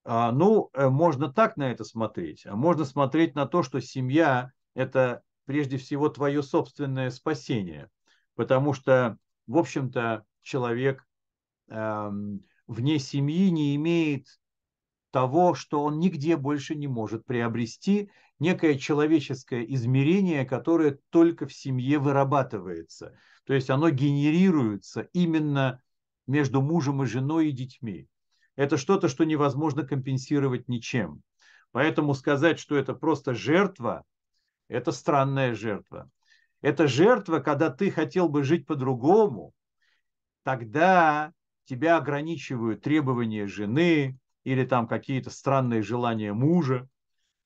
А, ну, э, можно так на это смотреть, а можно смотреть на то, что семья это прежде всего твое собственное спасение, потому что, в общем-то, человек э, вне семьи не имеет того, что он нигде больше не может приобрести, некое человеческое измерение, которое только в семье вырабатывается. То есть оно генерируется именно между мужем и женой и детьми. Это что-то, что невозможно компенсировать ничем. Поэтому сказать, что это просто жертва, это странная жертва. Это жертва, когда ты хотел бы жить по-другому, тогда тебя ограничивают требования жены или там какие-то странные желания мужа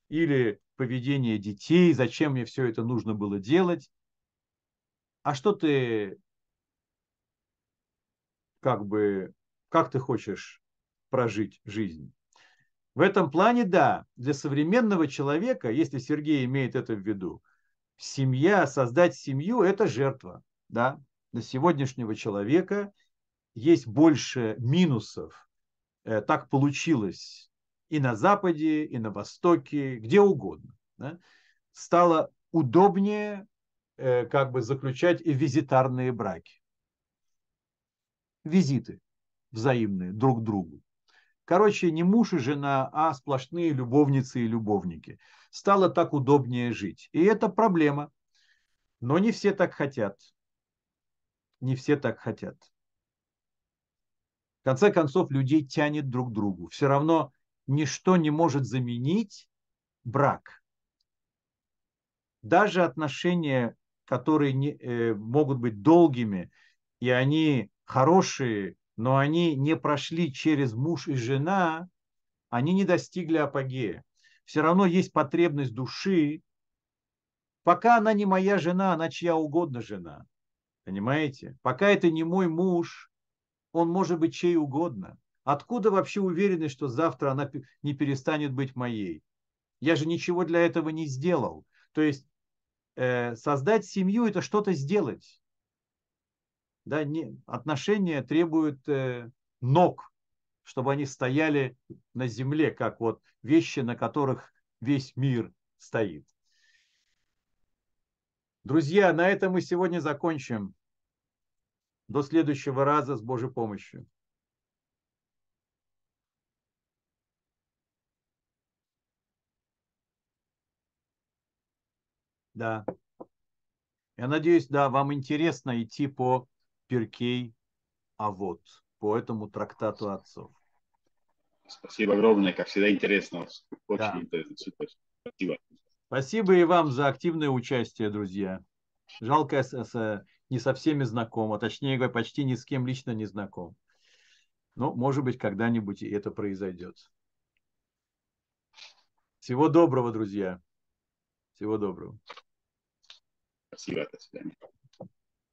или поведение детей, зачем мне все это нужно было делать. А что ты как бы, как ты хочешь прожить жизнь? В этом плане, да, для современного человека, если Сергей имеет это в виду, семья, создать семью – это жертва. Да? Для сегодняшнего человека есть больше минусов. Э, так получилось и на Западе, и на Востоке, где угодно. Да? Стало удобнее э, как бы заключать визитарные браки. Визиты взаимные друг другу. Короче, не муж и жена, а сплошные любовницы и любовники. Стало так удобнее жить. И это проблема. Но не все так хотят. Не все так хотят. В конце концов, людей тянет друг к другу. Все равно ничто не может заменить брак. Даже отношения, которые не, э, могут быть долгими и они хорошие, но они не прошли через муж и жена, они не достигли апогея. Все равно есть потребность души. Пока она не моя жена, она чья угодно жена. Понимаете? Пока это не мой муж, он может быть чей угодно. Откуда вообще уверенность, что завтра она не перестанет быть моей? Я же ничего для этого не сделал. То есть э, создать семью это что-то сделать. Да, не, отношения требуют э, ног, чтобы они стояли на земле, как вот вещи, на которых весь мир стоит. Друзья, на этом мы сегодня закончим. До следующего раза с Божьей помощью. Да. Я надеюсь, да, вам интересно идти по Перкей а вот по этому трактату отцов. Спасибо огромное, как всегда интересно. Очень Да. интересно. Супер. Спасибо. Спасибо и вам за активное участие, друзья. Жалко, с- с- не со всеми знаком, а точнее говоря, почти ни с кем лично не знаком. Но, может быть, когда-нибудь и это произойдет. Всего доброго, друзья. Всего доброго. Спасибо. До свидания.